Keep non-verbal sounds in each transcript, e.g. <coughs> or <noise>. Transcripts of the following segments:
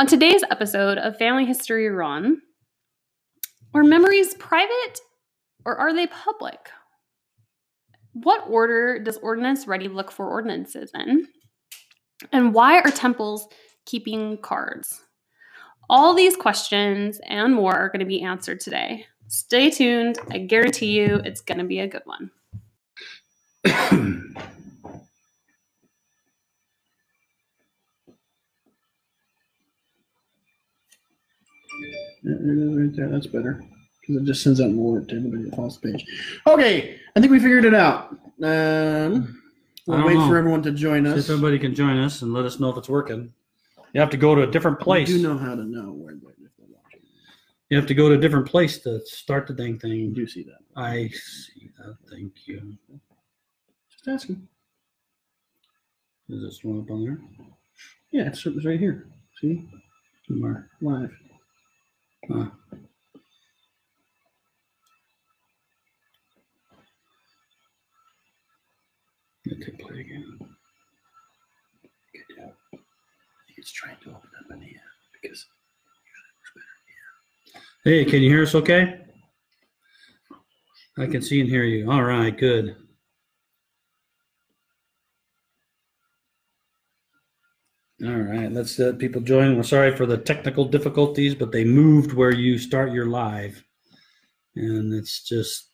On today's episode of Family History Run, are memories private or are they public? What order does Ordinance Ready look for ordinances in? And why are temples keeping cards? All these questions and more are going to be answered today. Stay tuned. I guarantee you it's going to be a good one. <clears throat> Yeah, there it is right there. That's better because it just sends out more to everybody that follows the page. Okay, I think we figured it out. Um, we'll wait know. for everyone to join See us. if everybody can join us and let us know if it's working. You have to go to a different place. do know how to know where they're, if they're watching. You have to go to a different place to start the dang You thing. do see that. I see that. Thank you. Just asking. Is this one up on there? Yeah, it's, right here. See, live. Let's play again. Good job. I think it's trying to open up in end because Hey, can you hear us okay? I can see and hear you. All right, good. All right, let's let people join. We're sorry for the technical difficulties, but they moved where you start your live. And it's just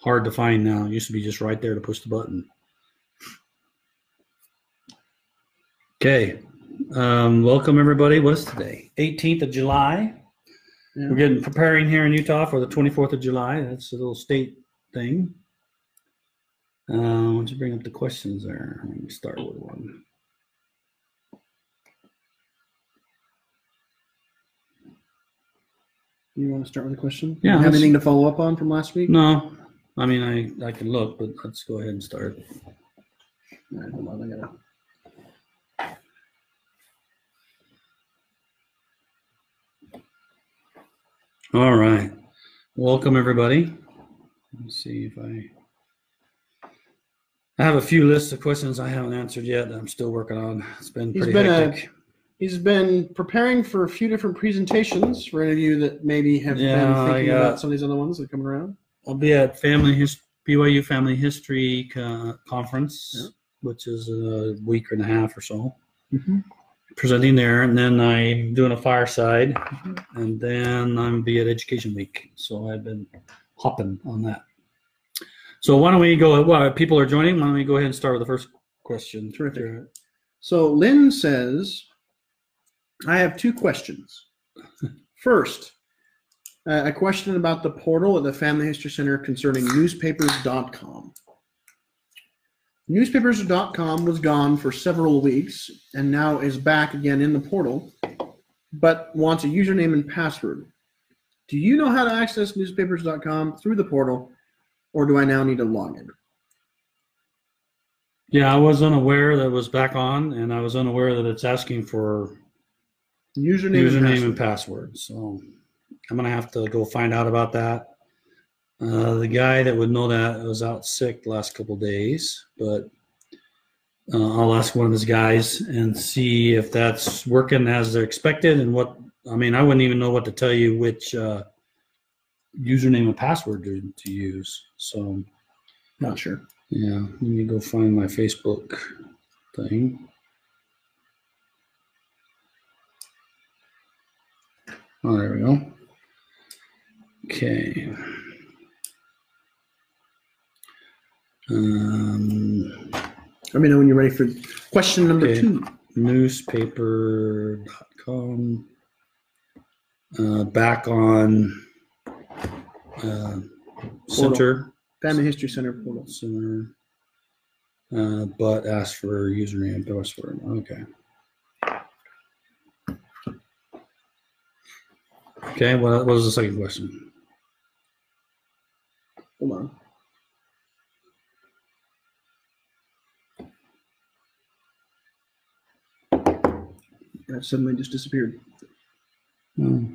hard to find now. It used to be just right there to push the button. Okay. Um, welcome everybody. What is today? 18th of July. Yeah. We're getting preparing here in Utah for the 24th of July. That's a little state thing. Uh, why don't you bring up the questions there? Let me start with one. You want to start with a question? Yeah, Have let's- anything to follow up on from last week? No, I mean I I can look, but let's go ahead and start. All right, hold on. I gotta. All right, welcome everybody. Let's see if I. I have a few lists of questions I haven't answered yet. That I'm still working on. It's been He's pretty been a- hectic. He's been preparing for a few different presentations for any of you that maybe have Yeah, been I thinking got- about some of these other ones that are coming around. I'll be at Family His- BYU Family History Co- Conference, Yeah. which is a week and a half or so. Mm-hmm. Presenting there, and then I'm doing a fireside, and then I'm be at Education Week. So I've been hopping on that. So why don't we go? Well, people are joining. Why don't we go ahead and start with the first question? Terrific. So Lynn says, I have two questions. First, uh, a question about the portal at the Family History Center concerning newspapers.com. Newspapers.com was gone for several weeks and now is back again in the portal, but wants a username and password. Do you know how to access newspapers.com through the portal, or do I now need to log in? Yeah, I was unaware that it was back on, and I was unaware that it's asking for Username, and password. and password. So I'm gonna have to go find out about that. Uh, the guy that would know that was out sick the last couple days, but uh, I'll ask one of his guys and see if that's working as they're expected and what. I mean, I wouldn't even know what to tell you which uh, username and password to, to use. So Not sure. yeah, let me go find my Facebook thing. Oh, there we go. Okay. Um, Let me know when you're ready for question number Okay. two. newspaper.com. Uh, back on uh, center. Family History Center portal. Center. Uh, but ask for username and password. Okay. Okay. What, what was the second question? Hold on. That suddenly just disappeared. Hmm.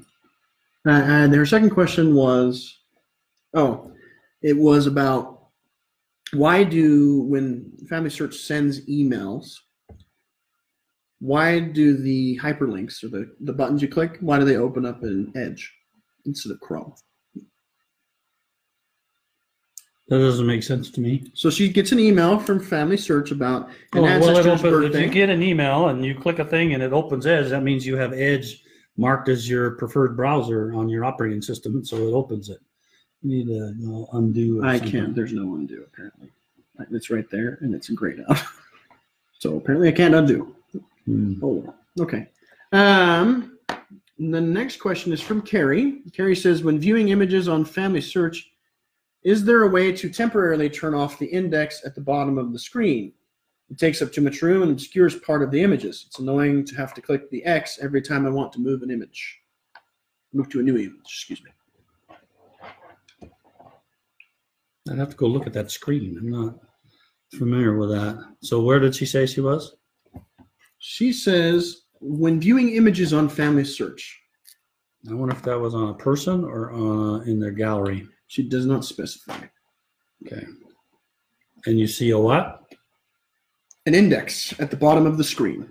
Uh, and her second question was, oh, it was about why do when Family Search sends emails, why do the hyperlinks or the, the buttons you click, why do they open up in Edge instead of Chrome? That doesn't make sense to me. So she gets an email from Family Search about an Oh, well, it ancestor's if birthday. you get an email and you click a thing and it opens Edge, that means you have Edge marked as your preferred browser on your operating system, so it opens it. You need to you know, undo. or I something. can't. There's no undo apparently. It's right there and it's grayed out. <laughs> so apparently I can't undo. Hmm. Oh, okay. Um, the next question is from Carrie. Carrie says, when viewing images on Family Search, is there a way to temporarily turn off the index at the bottom of the screen? It takes up too much room and obscures part of the images. It's annoying to have to click the X every time I want to move an image. Move to a new image, excuse me. I'd have to go look at that screen. I'm not familiar with that. So where did she say she was? She says, when viewing images on Family Search, I wonder if that was on a person or on, in their gallery. she does not specify. Okay. And you see a what? An index at the bottom of the screen.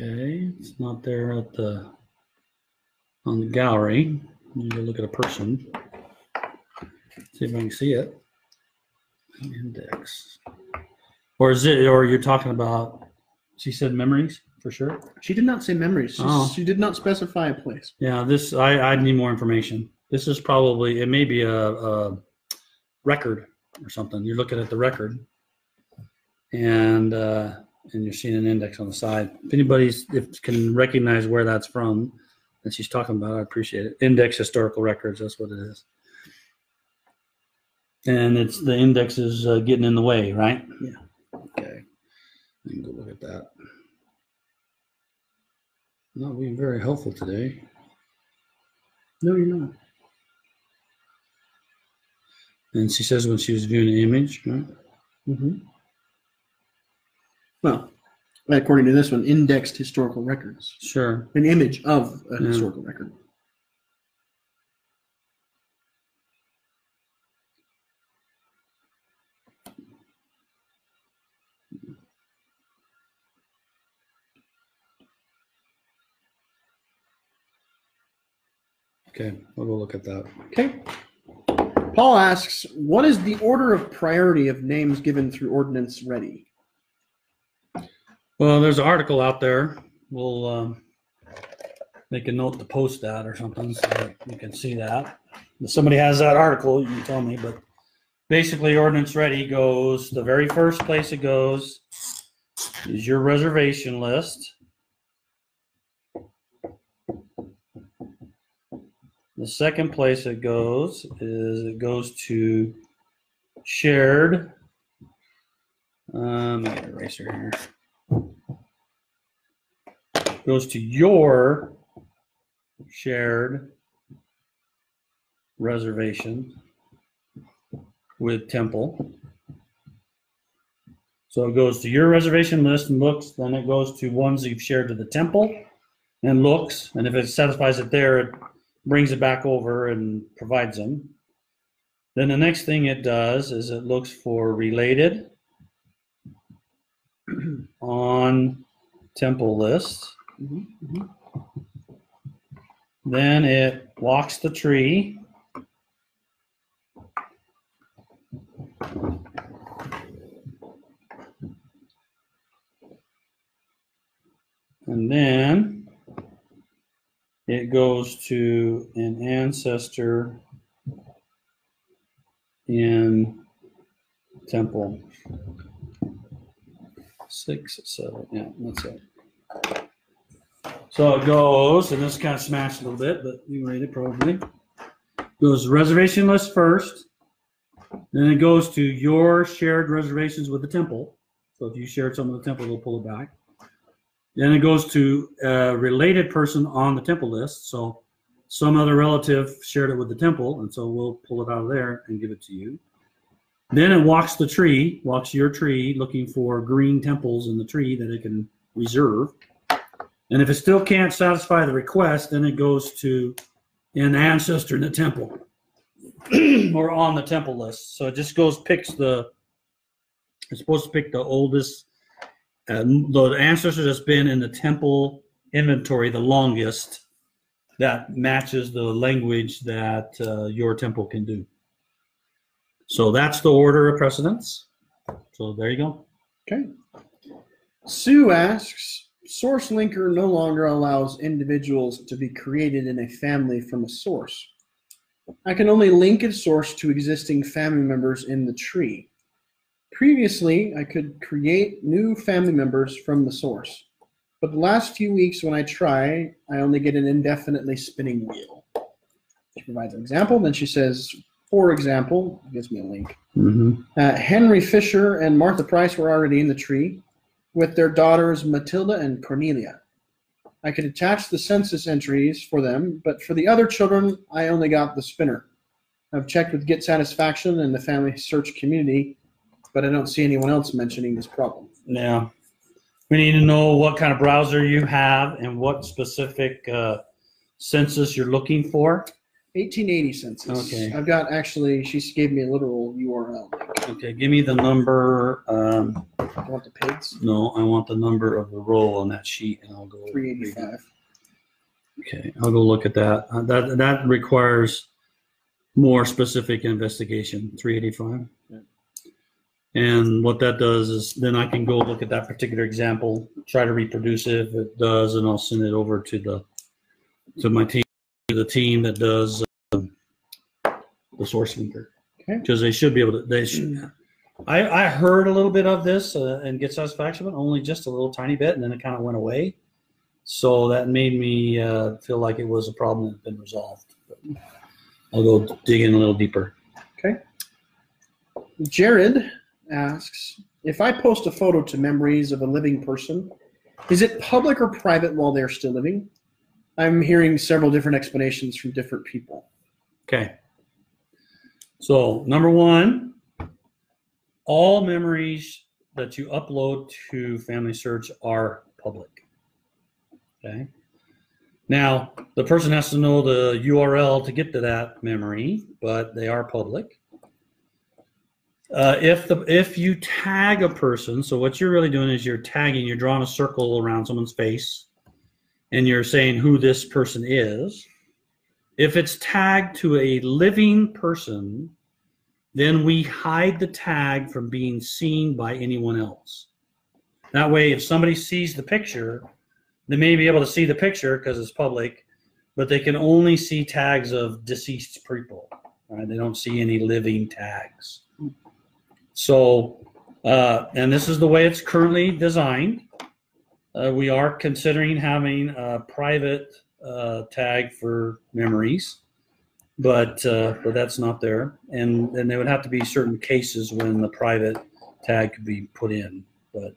Okay, it's not there at the on the gallery. You go look at a person. See if I can see it. Index. Or is it or you're talking about she said memories for sure? She did not say memories. She, Oh. she did not specify a place. Yeah, this I, I need more information. This is probably it may be a, a record or something. You're looking at the record, and uh, and you're seeing an index on the side. If anybody's if can recognize where that's from that she's talking about, I appreciate it. Index historical records. That's what it is. And it's the index is uh, getting in the way, right? Yeah. Okay. I can go look at that. Not being very helpful today. No, you're not. And she says when she was viewing the image, right? hmm Well, according to this one, indexed historical records. Sure. An image of a Yeah. historical record. Okay, I'll go look at that. Okay. Paul asks, what is the order of priority of names given through Ordinance Ready? Well, there's an article out there. We'll um, make a note to post that or something so you can see that. If somebody has that article, you can tell me. But basically, ordinance ready goes the very first place it goes is your reservation list. The second place it goes is it goes to shared. Um, eraser here goes to your shared reservation with Temple. So it goes to your reservation list and looks, then it goes to ones you've shared to the Temple and looks, and if it satisfies it there, it brings it back over and provides them. Then the next thing it does is it looks for related <clears throat> on Temple list. Mhm, mhm. Then it walks the tree. And then it goes to an ancestor in temple. Six, seven, yeah, that's it. So it goes, and this kind of smashed a little bit, but you read it probably. Goes reservation list first, then it goes to your shared reservations with the temple. So if you shared some with the temple, they'll pull it back. Then it goes to a related person on the temple list. So some other relative shared it with the temple, and so we'll pull it out of there and give it to you. Then it walks the tree, walks your tree, looking for green temples in the tree that it can reserve. And if it still can't satisfy the request, then it goes to an ancestor in the temple <clears throat> or on the temple list. So it just goes, picks the, it's supposed to pick the oldest, uh, the ancestor that's been in the temple inventory the longest that matches the language that uh, your temple can do. So that's the order of precedence. So there you go. Okay. Sue asks, Source Linker no longer allows individuals to be created in a family from a source. I can only link a source to existing family members in the tree. Previously, I could create new family members from the source. But the last few weeks when I try, I only get an indefinitely spinning wheel. She provides an example, then she says, for example, gives me a link. Mm-hmm. Uh, Henry Fisher and Martha Price were already in the tree with their daughters Matilda and Cornelia. I could attach the census entries for them, but for the other children, I only got the spinner. I've checked with Get Satisfaction and the Family Search community, but I don't see anyone else mentioning this problem. Yeah. We need to know what kind of browser you have and what specific uh, census you're looking for. 1880 census. Okay. I've got actually, she gave me a literal URL. Okay, give me the number. Um, I want the pigs. no, I want the number of the row on that sheet, and I'll go. 385. Okay, I'll go look at that. Uh, that that requires more specific investigation. Three eighty five. Yeah. And what that does is then I can go look at that particular example, try to reproduce it. If it does, and I'll send it over to the to my team, the team that does um, the source linker. Okay. Because they should be able to. They should. I, I heard a little bit of this uh, and get satisfaction, but only just a little tiny bit, and then it kind of went away. So that made me uh, feel like it was a problem that had been resolved. But I'll go dig in a little deeper. Okay. Jared asks if I post a photo to memories of a living person, is it public or private while they're still living? I'm hearing several different explanations from different people. Okay. So number one, all memories that you upload to Family Search are public. Okay. Now the person has to know the URL to get to that memory, but they are public. Uh, if the if you tag a person, so what you're really doing is you're tagging, you're drawing a circle around someone's face, and you're saying who this person is. If it's tagged to a living person, then we hide the tag from being seen by anyone else. That way, if somebody sees the picture, they may be able to see the picture because it's public, but they can only see tags of deceased people. Right? They don't see any living tags. So, uh, and this is the way it's currently designed. Uh, we are considering having a private uh, tag for memories, but uh, but that's not there. And then there would have to be certain cases when the private tag could be put in. But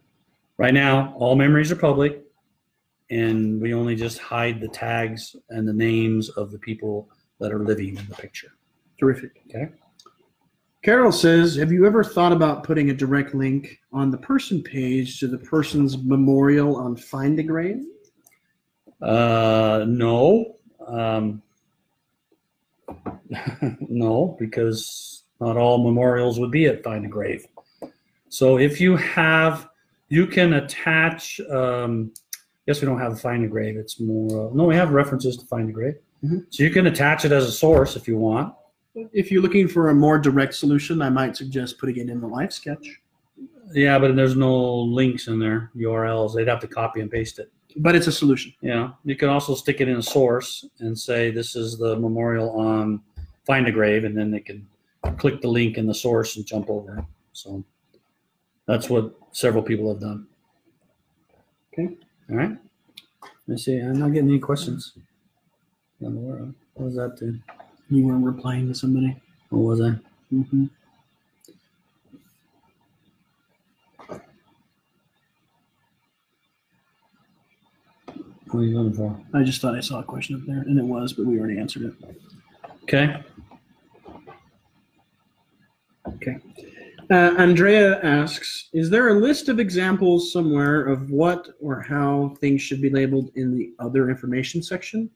right now, all memories are public, and we only just hide the tags and the names of the people that are living in the picture. Terrific. Okay. Carol says, Have you ever thought about putting a direct link on the person page to the person's memorial on Find a Grave? Uh, no. Um, <laughs> no, because not all memorials would be at Find a Grave. So if you have, you can attach. Um, yes, we don't have Find a Grave. It's more. Uh, no, we have references to Find a Grave. Mhm. So you can attach it as a source if you want. If you're looking for a more direct solution, I might suggest putting it in the life sketch. Yeah, but there's no links in there, URLs. They'd have to copy and paste it. But it's a solution. Yeah, you can also stick it in a source and say this is the memorial on Find a Grave, and then they can click the link in the source and jump over. So that's what several people have done. Okay. All right. Let me see. I'm not getting any questions. I'm aware of. What was that do? You weren't replying to somebody. What was I? hmm What are you looking for? I just thought I saw a question up there, and it was, but we already answered it. Okay. Okay. Uh, Andrea asks, is there a list of examples somewhere of what or how things should be labeled in the other information section?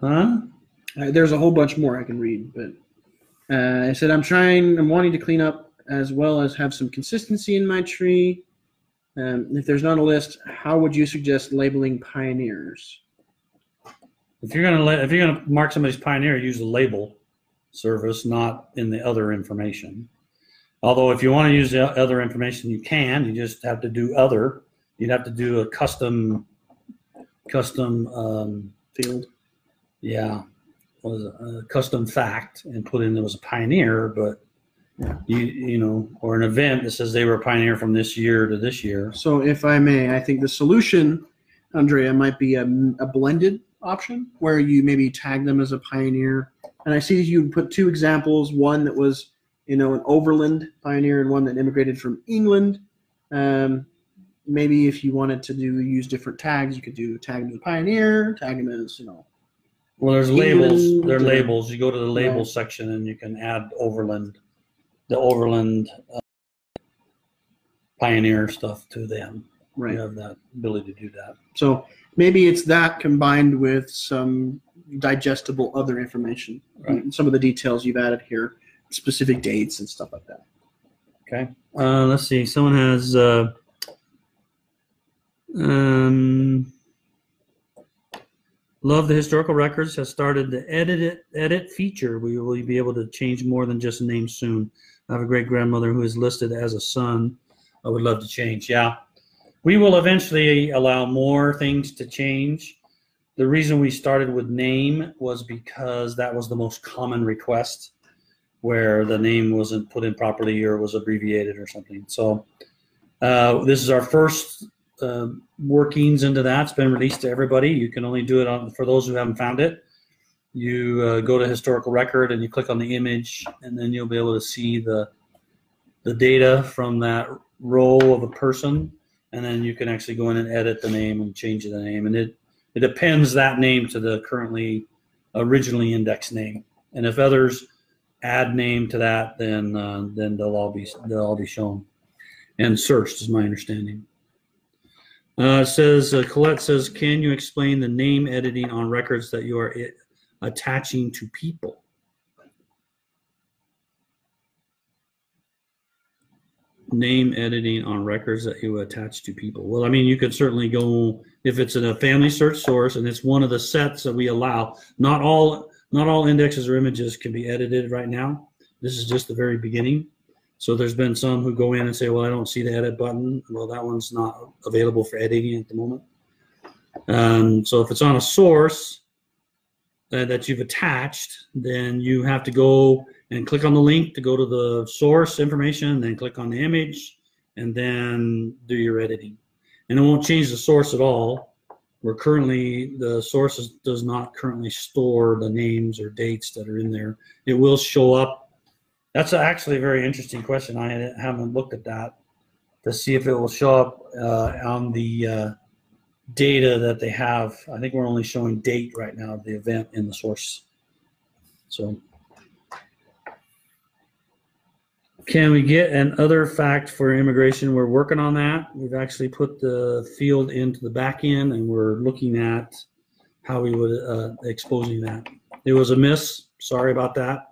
Huh? Uh, there's a whole bunch more I can read, but uh, I said I'm trying, I'm wanting to clean up as well as have some consistency in my tree. Um, if there's not a list, how would you suggest labeling pioneers? If you're gonna let, if you're gonna mark somebody's pioneer, use the label service, not in the other information. Although if you want to use the other information, you can. You just have to do other. You'd have to do a custom, custom, um, Field. Yeah, was a custom fact and put in there was a pioneer, but you you know, or an event that says they were a pioneer from this year to this year. So, if I may, I think the solution, Andrea, might be a, a blended option where you maybe tag them as a pioneer. And I see you put two examples: one that was, you know, an overland pioneer, and one that immigrated from England. Um, maybe if you wanted to do use different tags, you could do tag them as pioneer, tag them as you know. Well, there's labels. There are labels. You go to the label Right. section and you can add Overland, the Overland uh, Pioneer stuff to them. Right. You have that ability to do that. So maybe it's that combined with some digestible other information, Right. some of the details you've added here, specific dates and stuff like that. Okay. Uh, let's see. Someone has. Uh, um, love the historical records. Has started the edit it, edit feature. We will be able to change more than just a name soon. I have a great grandmother who is listed as a son. I would love to change. Yeah, we will eventually allow more things to change. The reason we started with name was because that was the most common request where the name wasn't put in properly or was abbreviated or something. So uh, this is our first uh, workings into that. It's been released to everybody. You can only do it on for those who haven't found it. You uh, go to historical record and you click on the image, and then you'll be able to see the the data from that row of a person, and then you can actually go in and edit the name and change the name, and it it appends that name to the currently originally indexed name. And if others add name to that, then uh, then they'll all be they'll all be shown and searched, is my understanding. Uh, says uh, Colette says, can you explain the name editing on records that you are attaching to people? Name editing on records that you attach to people. Well, I mean, you could certainly go if it's in a family search source and it's one of the sets that we allow. Not all not all indexes or images can be edited right now. This is just the very beginning. So there's been some who go in and say, well, I don't see the edit button. Well, that one's not available for editing at the moment. Um, so if it's on a source uh, that you've attached, then you have to go and click on the link to go to the source information, then click on the image, and then do your editing. And it won't change the source at all. We're currently, the source does not currently store the names or dates that are in there. It will show up that's actually a very interesting question. I haven't looked at that to see if it will show up uh, on the uh, data that they have. I think we're only showing date right now of the event in the source. So, can we get an other fact for immigration? We're working on that. We've actually put the field into the back end, and we're looking at how we would uh, exposing that. It was a miss. Sorry about that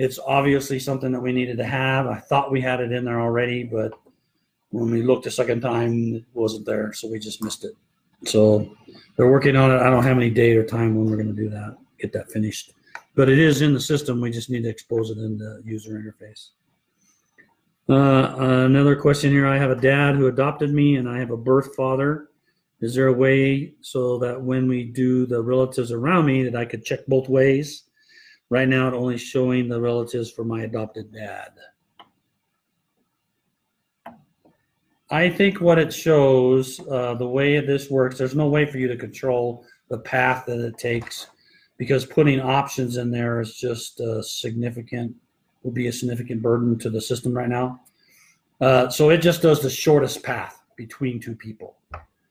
it's obviously something that we needed to have. I thought we had it in there already, but when we looked a second time, it wasn't there, so we just missed it. So they're working on it. I don't have any date or time when we're going to do that, get that finished. But it is in the system. We just need to expose it in the user interface. Uh, another question here. I have a dad who adopted me, and I have a birth father. Is there a way so that when we do the relatives around me, that I could check both ways? Right now, it's only showing the relatives for my adopted dad. I think what it shows, uh, the way this works, there's no way for you to control the path that it takes because putting options in there is just a significant, will be a significant burden to the system right now. Uh, so it just does the shortest path between two people.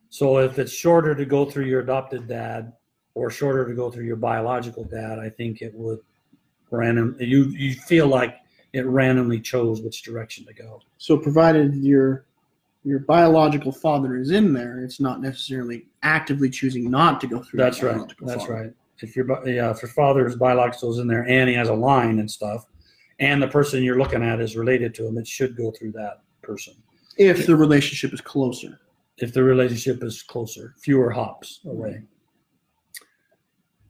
So if it's shorter to go through your adopted dad or shorter to go through your biological dad, I think it would random. You you feel like it randomly chose which direction to go. So provided your your biological father is in there, it's not necessarily actively choosing not to go through. That's right. That's father. right. If your yeah, if your father's biological is in there and he has a line and stuff, and the person you're looking at is related to him, it should go through that person. If the relationship is closer. If the relationship is closer, fewer hops away.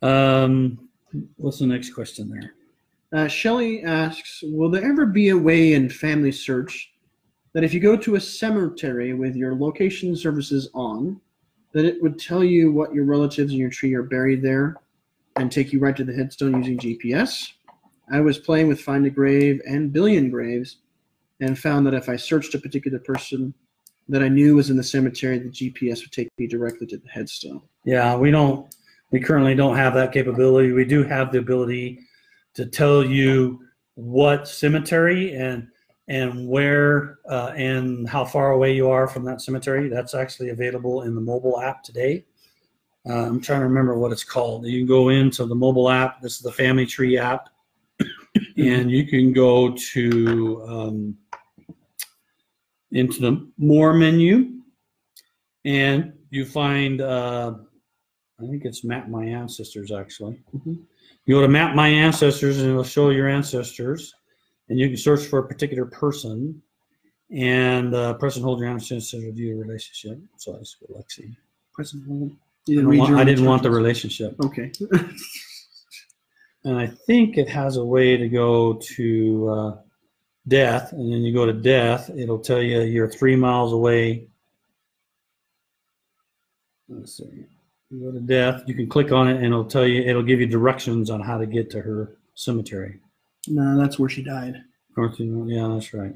Um, what's the next question there? Uh, Shelley asks, will there ever be a way in Family Search that if you go to a cemetery with your location services on, that it would tell you what your relatives in your tree are buried there and take you right to the headstone using GPS? I was playing with Find a Grave and Billion Graves and found that if I searched a particular person that I knew was in the cemetery, the GPS would take me directly to the headstone. Yeah, we don't. We currently don't have that capability. We do have the ability to tell you what cemetery and and where uh, and how far away you are from that cemetery. That's actually available in the mobile app today. Uh, I'm trying to remember what it's called. You can go into the mobile app. This is the Family Tree app, <clears throat> and you can go to um, into the More menu, and you find. Uh, I think it's Map My Ancestors actually. Mhm. You go to Map My Ancestors and it'll show your ancestors, and you can search for a particular person, and the person hold your ancestors review a relationship. So I just go Lexi. I you didn't, read want, I didn't want the relationship, Okay. and I think it has a way to go to uh, death, and then you go to death. It'll tell you you're three miles away. Let's see. You go to death. You can click on it, and it'll tell you. It'll give you directions on how to get to her cemetery. no, that's where she died. North, yeah, that's right.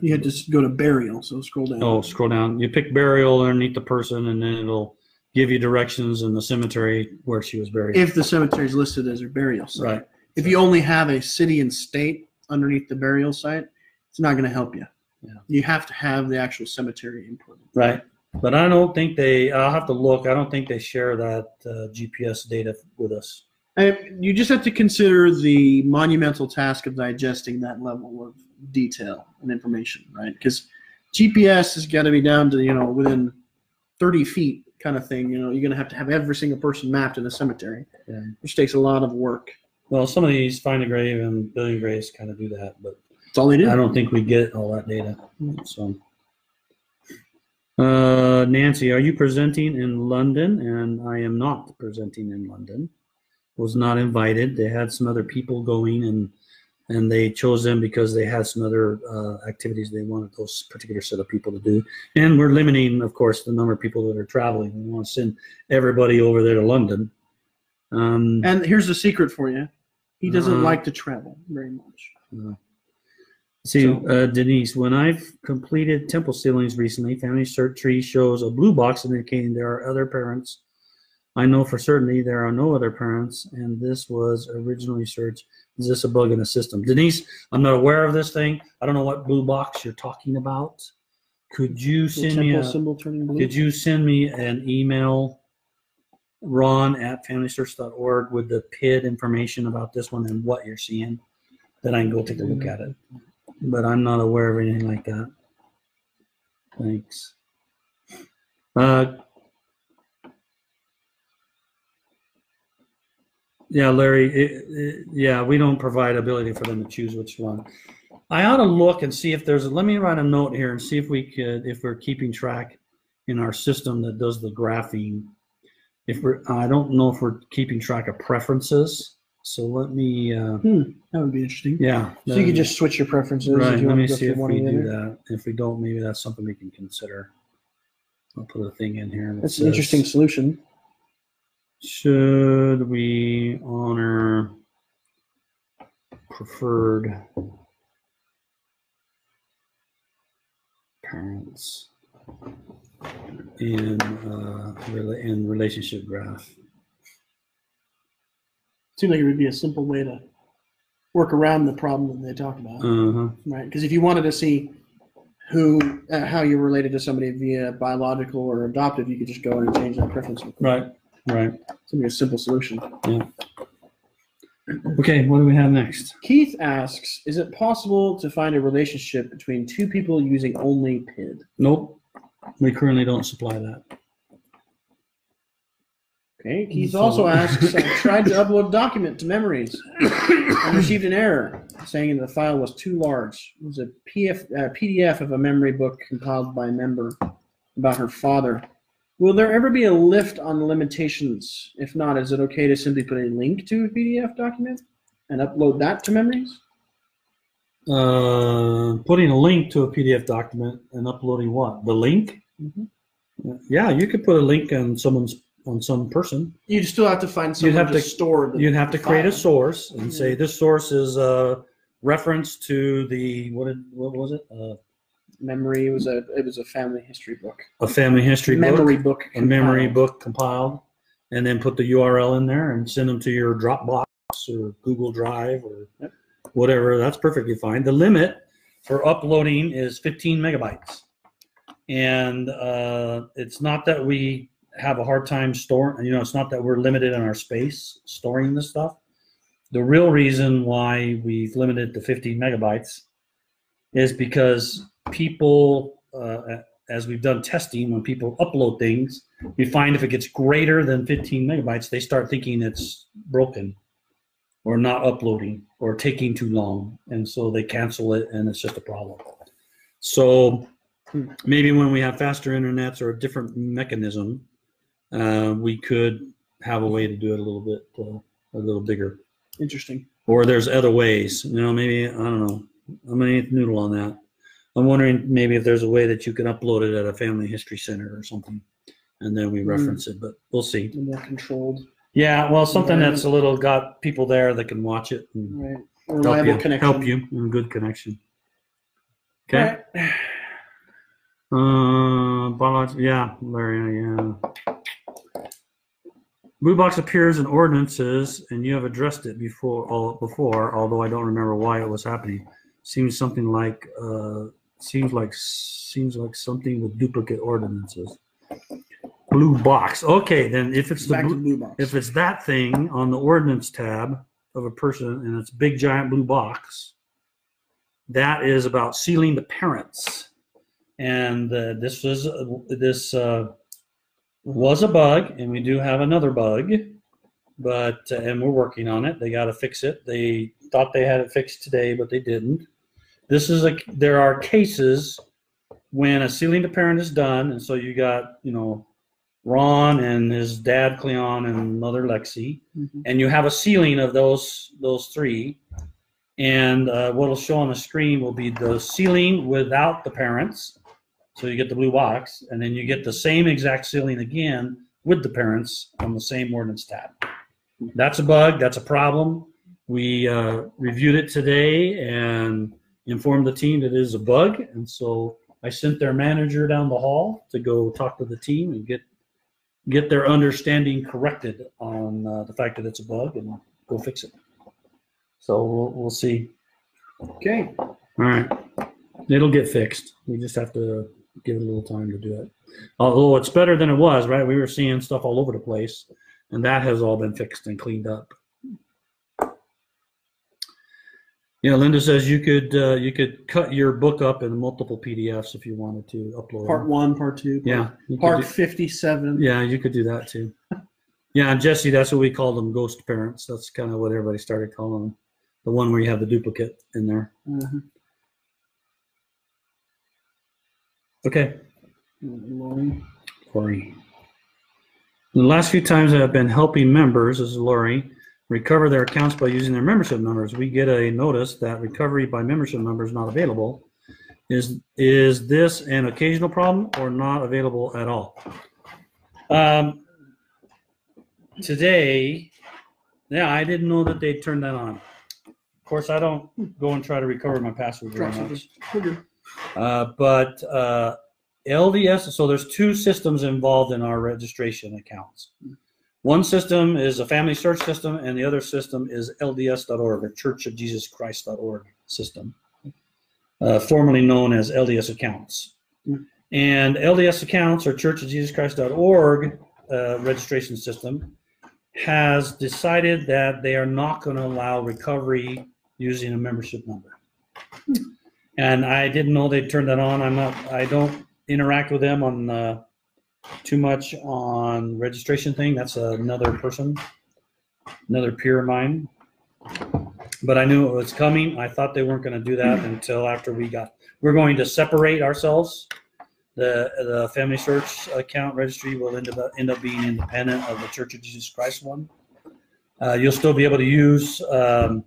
You had to go to burial, so scroll down. Oh, scroll down. You pick burial underneath the person, and then it'll give you directions in the cemetery where she was buried. If the cemetery is listed as her burial site. right. If you only have a city and state underneath the burial site, it's not going to help you. Yeah. You have to have the actual cemetery imported. Right. But I don't think they, I'll have to look. I don't think they share that uh, GPS data with us. And you just have to consider the monumental task of digesting that level of detail and information, right? Because GPS has got to be down to, you know, within 30 feet kind of thing. You know, you're going to have to have every single person mapped in a cemetery, Yeah. which takes a lot of work. Well, some of these Find a Grave and Billion Graves kind of do that, but That's all they do. I don't think we get all that data. So, uh, Nancy, are you presenting in London? And I am not presenting in London. Was not invited. They had some other people going, and and they chose them because they had some other uh, activities they wanted those particular set of people to do. And we're limiting, of course, the number of people that are traveling. We want to send everybody over there to London. Um, And here's the secret for you he doesn't Uh-huh. like to travel very much. See, So- uh, Denise, when I've completed temple sealings recently, Family Search Tree shows a blue box indicating there are other parents. I know for certainty there are no other parents, and this was originally searched. Is this a bug in the system? Denise, I'm not aware of this thing. I don't know what blue box you're talking about. Could you send me a, symbol turning blue. could you send me an email, ron at familysearch.org, with the PID information about this one and what you're seeing? Then I can go take a look at it. But I'm not aware of anything like that. Thanks. Uh, yeah, Larry. It, it, yeah, we don't provide ability for them to choose which one. I ought to look and see if there's. A, let me write a note here and see if we could, if we're keeping track in our system that does the graphing. If we're, I don't know if we're keeping track of preferences. So let me. Uh, That would be interesting. yeah. So you could just switch your preferences Right. if you Let want me to go see through if one we or the do other. that. If we don't, maybe that's something we can consider. I'll put a thing in here. that That's an interesting says, solution. Should we honor preferred parents in uh, rela- in relationship graph? Seems like it would be a simple way to work around the problem that they talk about, Uh-huh. right? Because if you wanted to see who, uh, how you're related to somebody via biological or adoptive, you could just go in and change that preference. Right. Right. It's be a simple solution. Yeah. Okay, what do we have next? Keith asks, is it possible to find a relationship between two people using only PID? Nope. We currently don't supply that. Okay. Keith also <laughs> asks, I tried to upload a document to memories <coughs> and received an error saying the file was too large. It was a PF, uh, PDF of a memory book compiled by a member about her father. Will there ever be a lift on the limitations? If not, is it okay to simply put a link to a PDF document and upload that to memories? Uh, putting a link to a PDF document and uploading what? The link? Mhm. Yeah, you could put a link on someone's on some person. You'd still have to find You'd have to, to- store. The, You'd have to the create a source and say this source is a reference to the what did what was it? Uh, memory. It was a it was a family history book. a family history memory book, book. a memory book compiled, and then put the URL in there and send them to your Dropbox or Google Drive or Yep. whatever. That's perfectly fine. The limit for uploading is 15 megabytes, and uh, it's not that we have a hard time storing. You know, it's not that we're limited in our space storing this stuff. The real reason why we've limited to 15 megabytes is because people, uh, as we've done testing, when people upload things, we find if it gets greater than 15 megabytes, they start thinking it's broken or not uploading or taking too long. And so they cancel it and it's just a problem. So Hmm. maybe when we have faster internets or a different mechanism, uh, we could have a way to do it a little bit, uh, a little bigger. Interesting. Or there's other ways, you know, maybe, I don't know. I'm going to noodle on that. I'm wondering maybe if there's a way that you can upload it at a family history center or something, and then we Hmm. reference it. But we'll see. More controlled, Yeah, well, something Right. that's a little got people there that can watch it and right? help Reliable you, connection. help you, and good connection. Okay. Right. Uh, yeah, Larry, yeah. Blue box appears in ordinances, and you have addressed it before. All before, although I don't remember why it was happening. Seems something like uh, seems like seems like something with duplicate ordinances. Blue box. Okay, then if it's the Back to blue, box. if it's that thing on the ordinance tab of a person and it's big giant blue box, that is about sealing the parents. And uh, this was this uh, was a bug, and we do have another bug, but uh, and we're working on it. They got to fix it. They thought they had it fixed today, but they didn't. This is a there are cases when a sealing the parent is done, and so you got you know Ron and his dad Cleon and mother Lexi, Mhm. and you have a sealing of those those three. And uh, what'll show on the screen will be the sealing without the parents. So you get the blue box, and then you get the same exact sealing again with the parents on the same ordinance tab. That's a bug. That's a problem. We uh, reviewed it today and informed the team that it is a bug, and so I sent their manager down the hall to go talk to the team and get get their understanding corrected on uh, the fact that it's a bug and go fix it. So we'll, we'll see. Okay. All right. It'll get fixed. We just have to give it a little time to do it. Although it's better than it was, right? We were seeing stuff all over the place, and that has all been fixed and cleaned up. Yeah, Linda says you could uh, you could cut your book up in multiple PDFs if you wanted to upload. Part them. one, part two. Part, Yeah. Part do- fifty-seven. yeah, you could do that too. <laughs> Yeah, and Jesse, that's what we call them, ghost parents. That's kind of what everybody started calling them. The one where you have the duplicate in there. Mhm. Okay. Lori. Lori. The last few times I've been helping members, this is Lori, recover their accounts by using their membership numbers, we get a notice that recovery by membership number is not available. Is is this an occasional problem or not available at all? Um, today, yeah, I didn't know that they turned that on. Of course, I don't go and try to recover my password very much. Uh, but uh, LDS, so there's two systems involved in our registration accounts. One system is a family search system, and the other system is LDS.org, a Church of Jesus Christ.org system, uh, formerly known as LDS accounts. And LDS accounts or Church of Jesus Christ.org uh, registration system has decided that they are not going to allow recovery using a membership number. And I didn't know they'd turned that on. I'm not. I don't interact with them on uh, too much on registration thing. That's another person, another peer of mine. But I knew it was coming. I thought they weren't going to do that until after we got. We're going to separate ourselves. The the Family Search account registry will end up end up being independent of the Church of Jesus Christ one. Uh, you'll still be able to use um,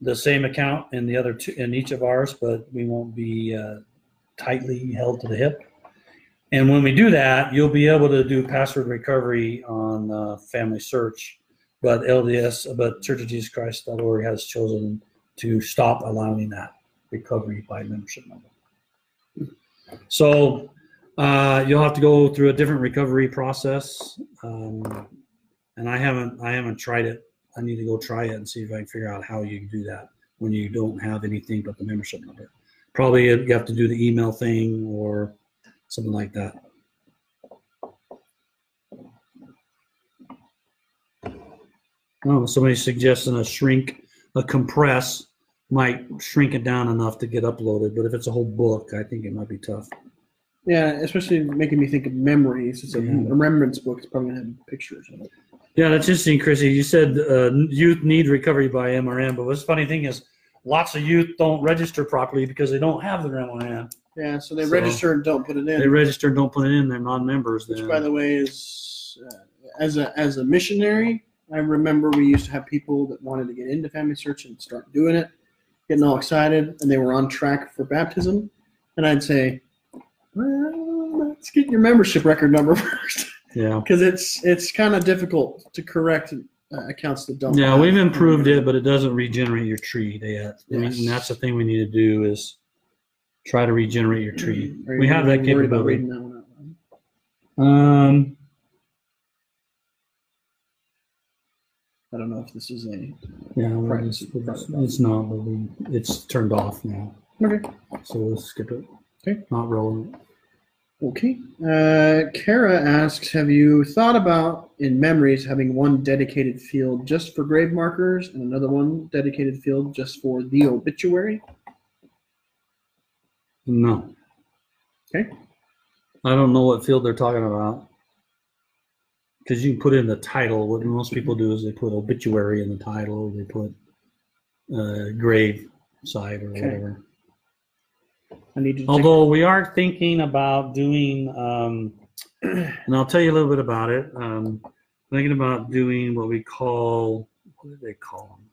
the same account in the other two in each of ours, but we won't be uh, tightly held to the hip. And when we do that, you'll be able to do password recovery on uh, Family Search, but LDS, but Church of Jesus Christ.org has chosen to stop allowing that recovery by membership number. So uh, you'll have to go through a different recovery process, um, and I haven't I haven't tried it. I need to go try it and see if I can figure out how you do that when you don't have anything but the membership number. Probably you have to do the email thing or something like that. Oh, somebody's suggesting a shrink, a compress might shrink it down enough to get uploaded, but if it's a whole book, I think it might be tough. Yeah, especially making me think of memories. It's a Yeah. remembrance book. It's probably gonna have pictures in it. Yeah, that's interesting, Chrissy. You said uh, youth need recovery by MRN, but what's the funny thing is, lots of youth don't register properly because they don't have their MRN. Yeah, so they So- register and don't put it in. They register and don't put it in. They're non-members. which Then. by the way is uh, as a as a missionary i remember we used to have people that wanted to get into family search and start doing it getting all excited and they were on track for baptism and i'd say well let's get your membership record number <laughs> first yeah. because it's it's kind of difficult to correct uh, accounts that don't Yeah, have- we've improved it, but it doesn't regenerate your tree yet. I mean, Yes. and that's the thing we need to do is try to regenerate your tree. Are you We have that worried about capability. reading that one out loud? Um, i don't know if this is a yeah, well, it's, it's, it's not, but we, it's turned off now, okay so we'll skip it. Okay. Not relevant. Okay. Uh, Kara asks, have you thought about in memories having one dedicated field just for grave markers and another one dedicated field just for the obituary? No. Okay. I don't know what field they're talking about. Because you can put in the title. What most people do is they put obituary in the title. They put uh, grave site or Okay. whatever. I need to. Although we are thinking about doing, um, and I'll tell you a little bit about it. Um, thinking about doing what we call, what do they call them?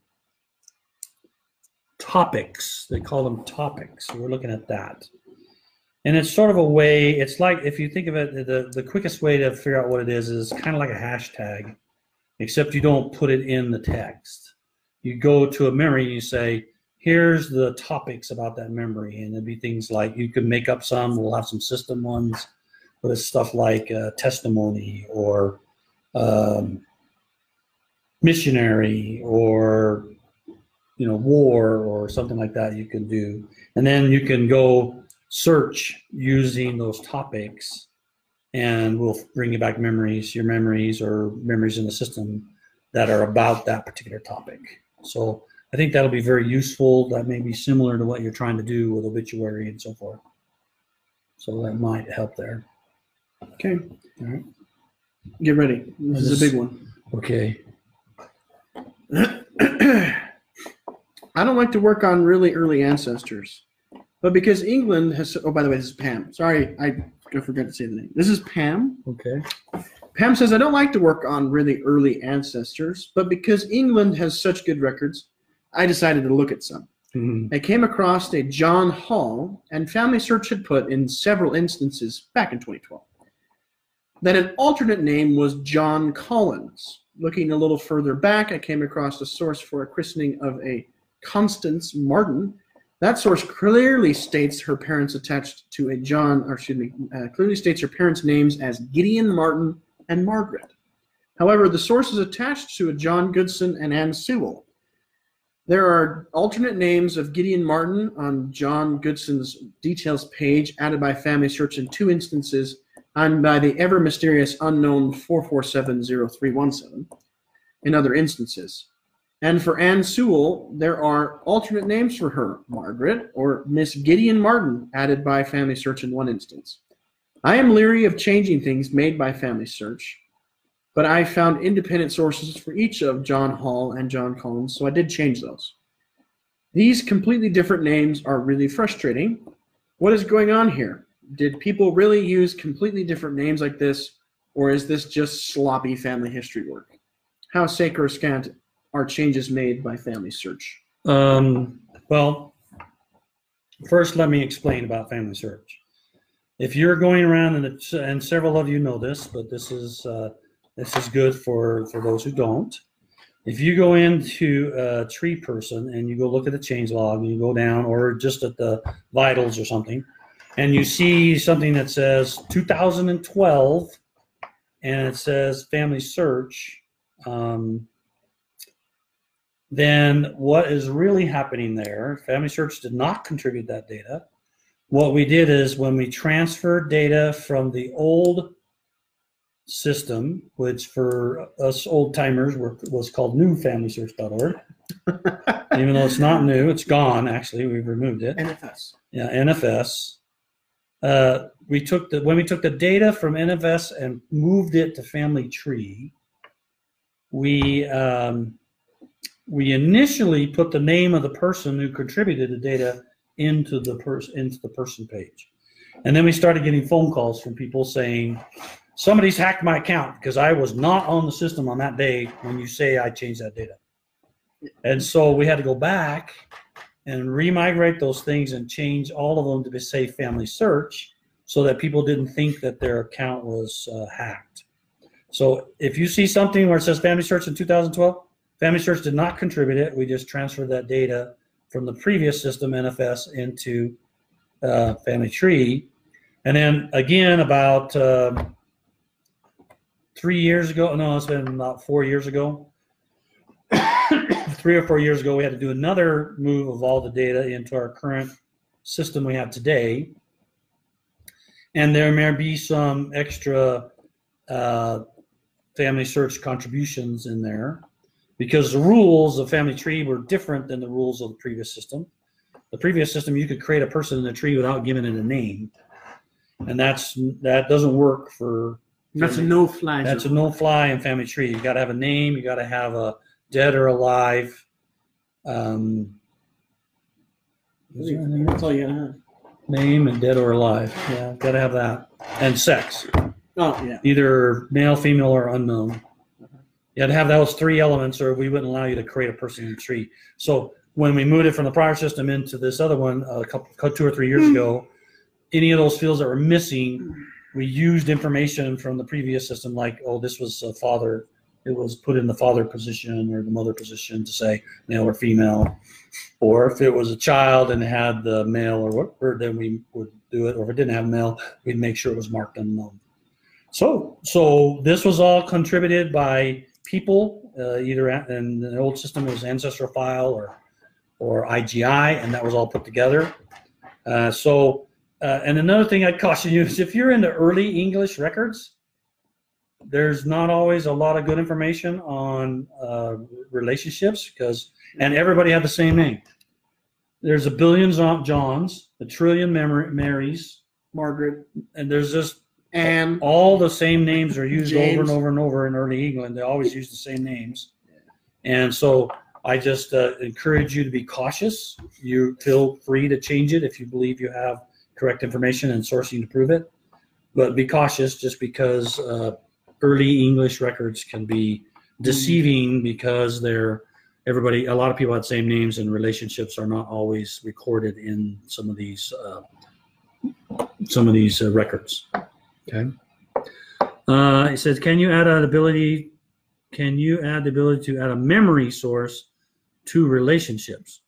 Topics. They call them topics. We're looking at that. And it's sort of a way, it's like, if you think of it, the, the quickest way to figure out what it is is kind of like a hashtag, except you don't put it in the text. You go to a memory and you say, here's the topics about that memory and it'd be things like you could make up some we'll have some system ones but it's stuff like uh, testimony or um, missionary or you know war or something like that you can do. And then you can go search using those topics and we'll bring you back memories your memories or memories in the system that are about that particular topic. So I think that'll be very useful. That may be similar to what you're trying to do with obituary and so forth. So that might help there. Okay. All right. Get ready. This is a big one. Okay. <clears throat> I don't like to work on really early ancestors, but because England has. Oh, by the way, this is Pam. Sorry, I forgot to say the name. This is Pam. Okay. Pam says, I don't like to work on really early ancestors, but because England has such good records, I decided to look at some. Mhm. I came across a John Hall, and Family Search had put in several instances back in 2012 that an alternate name was John Collins. Looking a little further back, I came across a source for a christening of a Constance Martin. That source clearly states her parents attached to a John, or excuse me, uh, clearly states her parents' names as Gideon Martin and Margaret. However, the source is attached to a John Goodson and Anne Sewell. There are alternate names of Gideon Martin on John Goodson's details page added by Family Search in two instances and by the ever mysterious unknown 4470317. in other instances. And for Anne Sewell, there are alternate names for her, Margaret or Miss Gideon Martin, added by Family Search in one instance. I am leery of changing things made by Family Search, but I found independent sources for each of John Hall and John Collins, so I did change those. These completely different names are really frustrating. What is going on here? Did people really use completely different names like this, or is this just sloppy family history work? How scant are changes made by Family Search? Um, well, first, let me explain about Family Search. If you're going around, and, and several of you know this, but this is uh, this is good for for those who don't. If you go into a tree person and you go look at the change log, and you go down, or just at the vitals or something, and you see something that says 2012, and it says Family Search. Um, then what is really happening there, Family Search did not contribute that data. What we did is when we transferred data from the old system, which for us old timers was called newfamilysearch.org, <laughs> even though it's not new, it's gone actually, we've removed it. NFS. Yeah, NFS. Uh, we took the when we took the data from NFS and moved it to Family Tree, we um, we initially put the name of the person who contributed the data into the person into the person page. And then we started getting phone calls from people saying, somebody's hacked my account because I was not on the system on that day when you say I changed that data. And so we had to go back and remigrate those things and change all of them to be safe family search so that people didn't think that their account was uh, hacked. So if you see something where it says family search in 2012, Family Search did not contribute it. We just transferred that data from the previous system, NFS, into uh, Family Tree. And then again, about uh, three years ago, no, it's been about four years ago, <coughs> three or four years ago, we had to do another move of all the data into our current system we have today. And there may be some extra uh, family search contributions in there because the rules of family tree were different than the rules of the previous system. The previous system, you could create a person in the tree without giving it a name, and that's that doesn't work for. That's a no fly. That's a no fly in family tree. You got to have a name. You got to have a dead or alive. Um, that's all you gotta have. Name and dead or alive. Yeah, got to have that. And sex. Oh yeah. Either male, female, or unknown. You had to have those three elements, or we wouldn't allow you to create a person in the tree. So when we moved it from the prior system into this other one a couple, two or three years ago, any of those fields that were missing, we used information from the previous system, like oh, this was a father. It was put in the father position or the mother position to say male or female, or if it was a child and had the male or whatever, then we would do it. Or if it didn't have male, we'd make sure it was marked unknown. So, so this was all contributed by people, uh, either in the old system it was ancestral file or or IGI, and that was all put together. Uh, so, uh, and another thing I'd caution you is if you're into early English records, there's not always a lot of good information on uh, relationships because, and everybody had the same name. There's a billion Johns, a trillion Marys, Margaret, and there's just and all the same names are used James. over and over and over in early England. They always use the same names. And so I just uh, encourage you to be cautious. You feel free to change it if you believe you have correct information and sourcing to prove it. But be cautious just because uh, early English records can be deceiving because they're everybody a lot of people had same names and relationships are not always recorded in some of these uh, some of these uh, records Okay. Uh, it says, can you add an ability? Can you add the ability to add a memory source to relationships?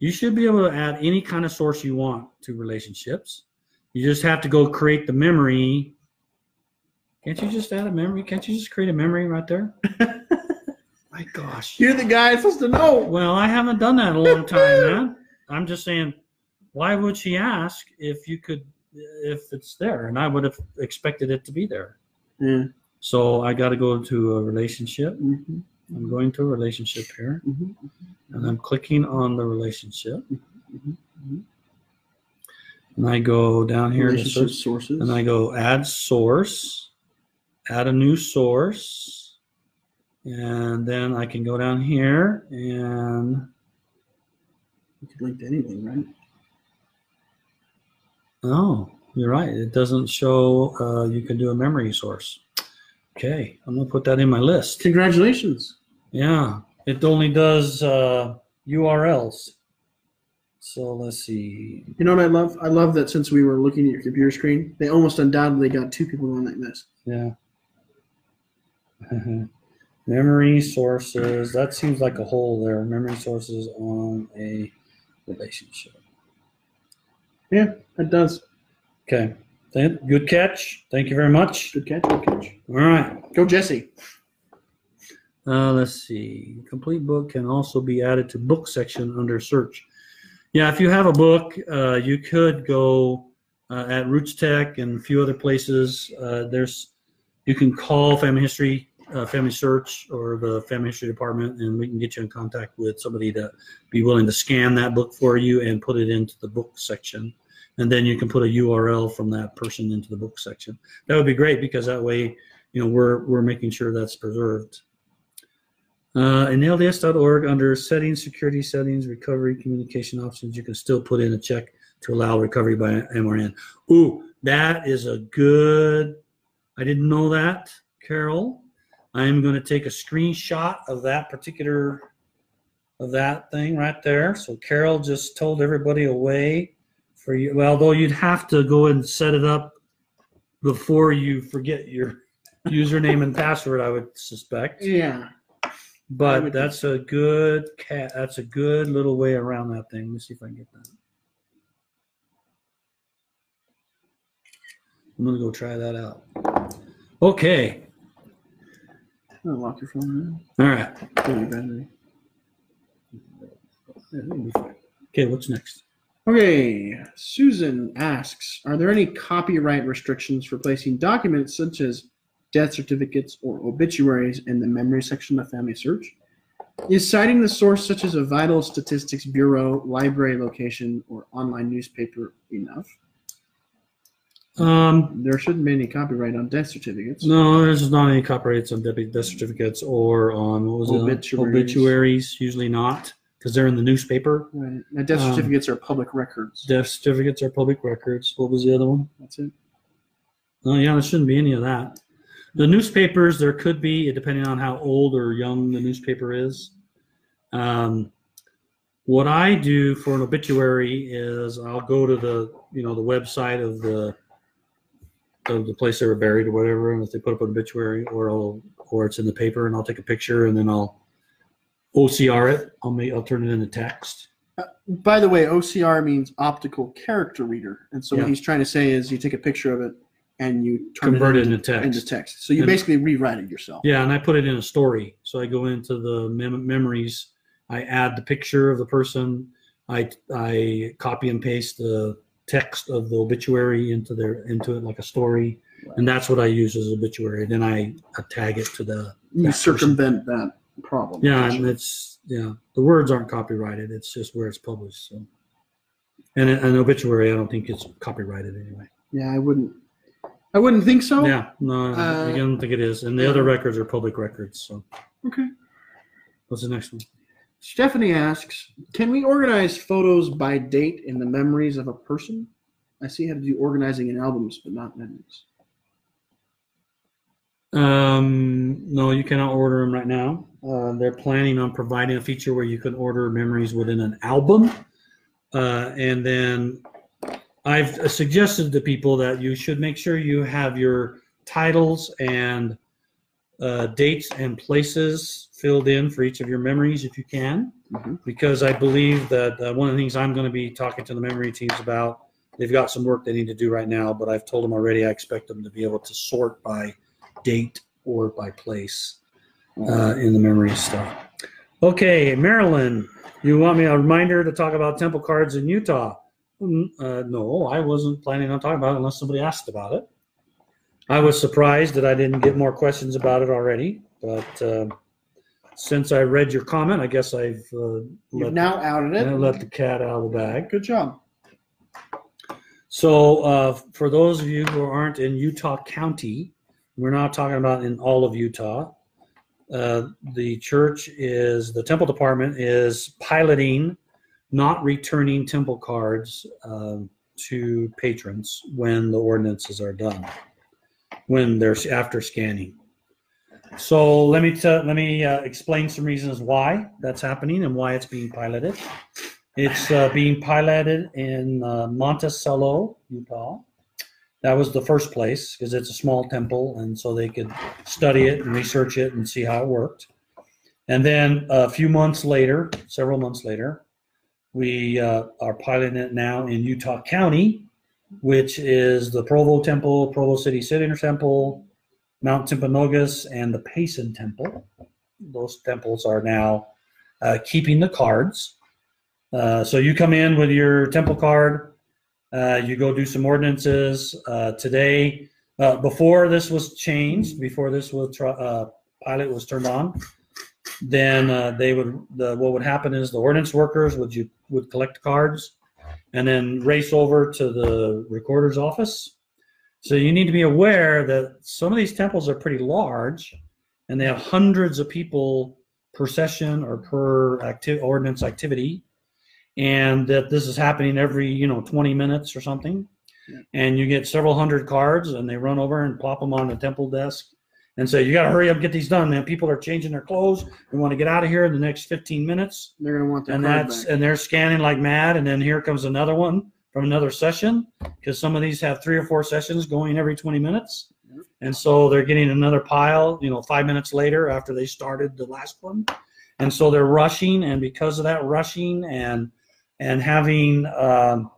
You should be able to add any kind of source you want to relationships. You just have to go create the memory. Can't you just add a memory? Can't you just create a memory right there? <laughs> My gosh. You're the guy supposed to know. Well, I haven't done that in a long time, man. I'm just saying, why would she ask if you could if it's there, and I would have expected it to be there. Yeah. So I got to go to a relationship, Mm-hmm. I'm going to a relationship here, Mhm. And I'm clicking on the relationship, Mhm. Mhm. and I go down here Relationship search, sources. and I go add source, add a new source, and then I can go down here and you could link to anything, right? oh, you're right. It doesn't show uh, you can do a memory source. Okay, I'm gonna put that in my list. Congratulations. Yeah, it only does uh, URLs. So let's see. You know what I love? I love that since we were looking at your computer screen, they almost undoubtedly got two people on like this. Yeah. <laughs> Memory sources. That seems like a hole there. Memory sources on a relationship. Yeah, it does. Okay. Good catch. Thank you very much. Good catch. Good catch. All right. Go, Jesse. Uh, let's see. Complete book can also be added to book section under search. Yeah, if you have a book, uh, you could go uh, at RootsTech and a few other places. Uh, there's you can call Family History, uh, Family Search, or the Family History Department, and we can get you in contact with somebody to be willing to scan that book for you and put it into the book section. And then you can put a URL from that person into the book section. That would be great because that way, you know, we're we're making sure that's preserved. Uh, in LDS.org, under settings, security settings, recovery, communication options, you can still put in a check to allow recovery by MRN. Ooh, that is a good. I didn't know that, Carol. I'm going to take a screenshot of that particular of that thing right there. So Carol just told everybody away for you. Well, though you'd have to go and set it up before you forget your <laughs> username and password. I would suspect. Yeah. But that's a good cat. That's a good little way around that thing. Let me see if I can get that. I'm gonna go try that out. Okay. Unlock your phone. All right. now. Kill your battery. Yeah, that'll be fine. Okay. What's next? Okay, Susan asks Are there any copyright restrictions for placing documents such as death certificates or obituaries in the memory section of Family Search? Is citing the source, such as a vital statistics bureau, library location, or online newspaper, enough? Um, There shouldn't be any copyright on death certificates. no, there's not any copyrights on death death certificates or on what was it? Obituaries. Obituaries. Usually not because they're in the newspaper. Right. Now, death Um, certificates are public records. Death certificates are public records. What was the other one? That's it. Oh yeah, there shouldn't be any of that. The newspapers, there could be, depending on how old or young the newspaper is. Um, what I do for an obituary is I'll go to the, you know, the website of the of the place they were buried or whatever, and if they put up an obituary, or I'll, or it's in the paper, and I'll take a picture and then I'll OCR it. I'll make, I'll turn it into text. By the way, OCR means optical character reader, and so Yeah. what he's trying to say is you take a picture of it and you turn Convert it into, text. into text. So you And- basically rewrite it yourself. Yeah, and I put it in a story. So I go into the mem- memories. I add the picture of the person. I I copy and paste the text of the obituary into their into it like a story, and that's what I use as obituary. Then I, I tag it to the You that circumvent that problem. yeah, and it's yeah the words aren't copyrighted. It's just where it's published. So, and an obituary, I don't think it's copyrighted anyway. yeah, I wouldn't. I wouldn't think so. Yeah, no, Uh, I don't think it is. And the other records are public records. So, Okay. what's the next one? Stephanie asks, can we organize photos by date in the memories of a person? I see how to do organizing in albums, but not memories. Um, no, you cannot order them right now. Uh, they're planning on providing a feature where you can order memories within an album. Uh, and then I've suggested to people that you should make sure you have your titles and uh, dates and places filled in for each of your memories if you can, Mhm. because I believe that uh, one of the things I'm going to be talking to the memory teams about, they've got some work they need to do right now, but I've told them already I expect them to be able to sort by date or by place uh, in the memory stuff. Okay, Marilyn, you want me a reminder to talk about temple cards in Utah? Mm, Uh, no, I wasn't planning on talking about it unless somebody asked about it. I was surprised that I didn't get more questions about it already, but uh, since I read your comment, I guess I've uh, You've let, now outed it. let the cat out of the bag. Good job. So, uh, for those of you who aren't in Utah County, we're not talking about in all of Utah. Uh, the church is, the temple department is piloting not returning temple cards um, to patrons when the ordinances are done, when they're after scanning. So let me let me uh, explain some reasons why that's happening and why it's being piloted. It's uh, being piloted in uh, Monticello, Utah. That was the first place because it's a small temple, and so they could study it and research it and see how it worked. And then a few months later, several months later, we uh, are piloting it now in Utah County, which is the Provo Temple, Provo City Center Temple, Mount Timpanogos, and the Payson Temple. Those temples are now uh, keeping the cards. Uh, so you come in with your temple card, uh, you go do some ordinances. Uh, today, uh, before this was changed, before this was pilot was turned on, then uh, they would the what would happen is the ordinance workers would you would collect cards and then race over to the recorder's office. So you need to be aware that some of these temples are pretty large, and they have hundreds of people per session or per active ordinance activity, and that this is happening every you know 20 minutes or something. And you get several hundred cards, and they run over and plop them on the temple desk and say, "You got to hurry up, and get these done, man. People are changing their clothes. We want to get out of here in the next 15 minutes." They're gonna want their and card that's back. and they're scanning like mad and then here comes another one from another session because some of these have three or four sessions going every 20 minutes Yep. and so they're getting another pile you know five minutes later after they started the last one and so they're rushing and because of that rushing and and having um,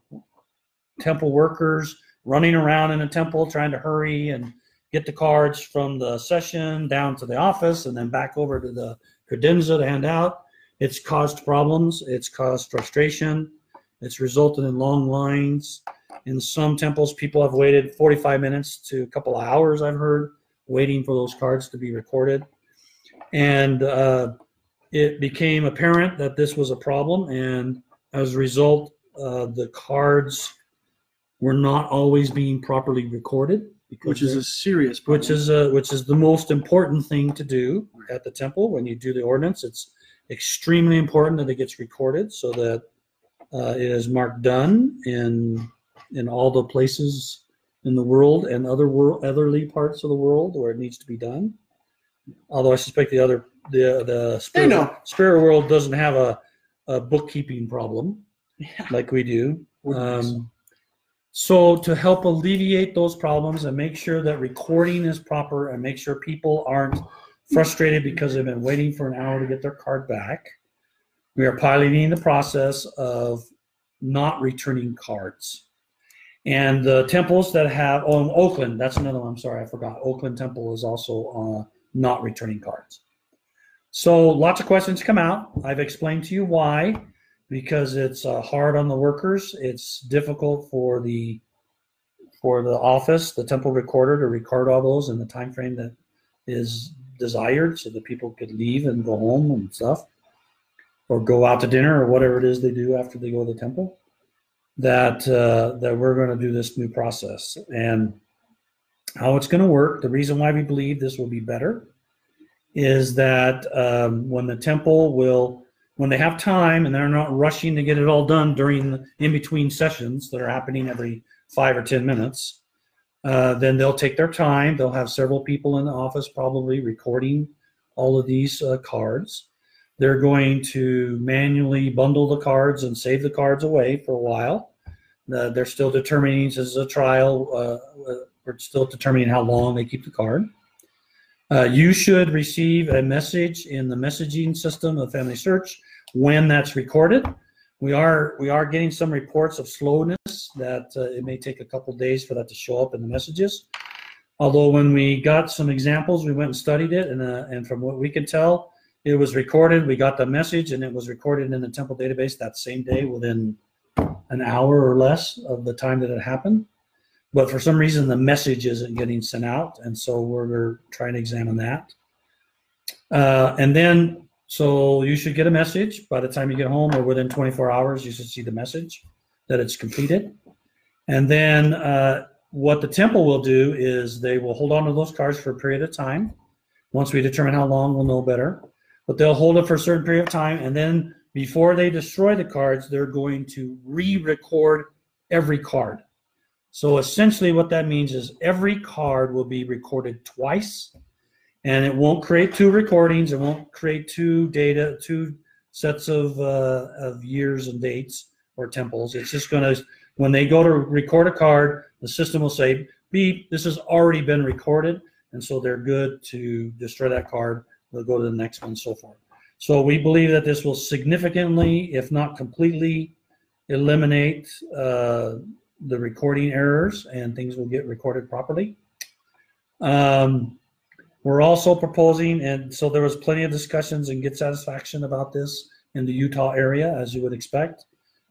temple workers running around in a temple trying to hurry and get the cards from the session down to the office and then back over to the credenza to hand out it's caused problems. It's caused frustration. It's resulted in long lines. In some temples, people have waited 45 minutes to a couple of hours, I've heard, waiting for those cards to be recorded. And uh, it became apparent that this was a problem. And as a result, uh, the cards were not always being properly recorded. Because which is a serious problem. which is uh, which is the most important thing to do at the temple when you do the ordinance. It's extremely important that it gets recorded so that uh, it is marked done in in all the places in the world and other world otherly parts of the world where it needs to be done. Although I suspect the other the the spirit, know. spirit world doesn't have a, a bookkeeping problem <laughs> Yeah. like we do. Um, so to help alleviate those problems and make sure that recording is proper and make sure people aren't frustrated because they've been waiting for an hour to get their card back, we are piloting the process of not returning cards. And the temples that have, oh, in Oakland, that's another one. I'm sorry, I forgot. Oakland Temple is also uh, not returning cards. So lots of questions come out. I've explained to you why because it's uh, hard on the workers. It's difficult for the for the office, the temple recorder, to record all those in the time frame that is desired, so that people could leave and go home and stuff, or go out to dinner or whatever it is they do after they go to the temple. That uh, that we're going to do this new process and how it's going to work. The reason why we believe this will be better is that um, when the temple will when they have time and they're not rushing to get it all done during the in between sessions that are happening every five or ten minutes uh, then they'll take their time. They'll have several people in the office probably recording all of these uh, cards. They're going to manually bundle the cards and save the cards away for a while. Uh, they're still determining this is a trial uh, uh, we're still determining how long they keep the card uh, you should receive a message in the messaging system of Family Search when that's recorded. We are we are getting some reports of slowness that uh, it may take a couple days for that to show up in the messages. Although when we got some examples, we went and studied it, and uh, and from what we can tell, it was recorded. We got the message, and it was recorded in the temple database that same day, within an hour or less of the time that it happened but for some reason the message isn't getting sent out and so we're, trying to examine that uh, and then So you should get a message by the time you get home or within 24 hours, you should see the message that it's completed. And then uh, what the temple will do is they will hold on to those cards for a period of time. Once we determine how long, we'll know better. But they'll hold it for a certain period of time. And then before they destroy the cards, they're going to re record every card. So essentially, what that means is every card will be recorded twice, and it won't create two recordings. It won't create two data, two sets of uh, of years and dates or temples. It's just going to when they go to record a card, the system will say, "Beep, this has already been recorded," and so they're good to destroy that card. They'll go to the next one, so forth. So we believe that this will significantly, if not completely, eliminate. Uh, the recording errors and things will get recorded properly. Um, we're also proposing, and so there was plenty of discussions and good satisfaction about this in the Utah area, as you would expect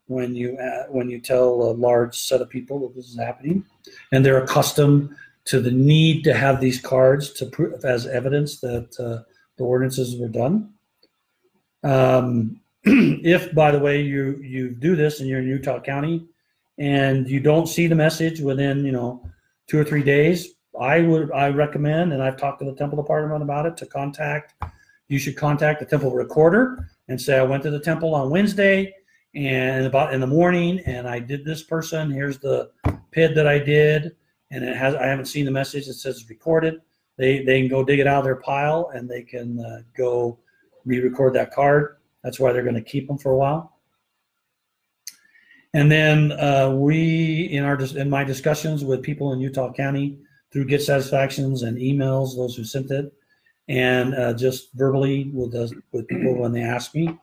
when you uh, when you tell a large set of people that this is happening, and they're accustomed to the need to have these cards to prove as evidence that uh, the ordinances were done. Um, <clears throat> if, by the way, you you do this and you're in Utah County, and you don't see the message within you know two or three days i would i recommend and i've talked to the temple department about it to contact you should contact the temple recorder and say i went to the temple on wednesday and about in the morning and i did this person here's the pid that i did and it has i haven't seen the message It says recorded. They they can go dig it out of their pile and they can uh, go re-record that card. That's why they're going to keep them for a while and then uh, we, in our in my discussions with people in Utah County through Get Satisfactions and emails, those who sent it, and uh, just verbally with with people when they ask me,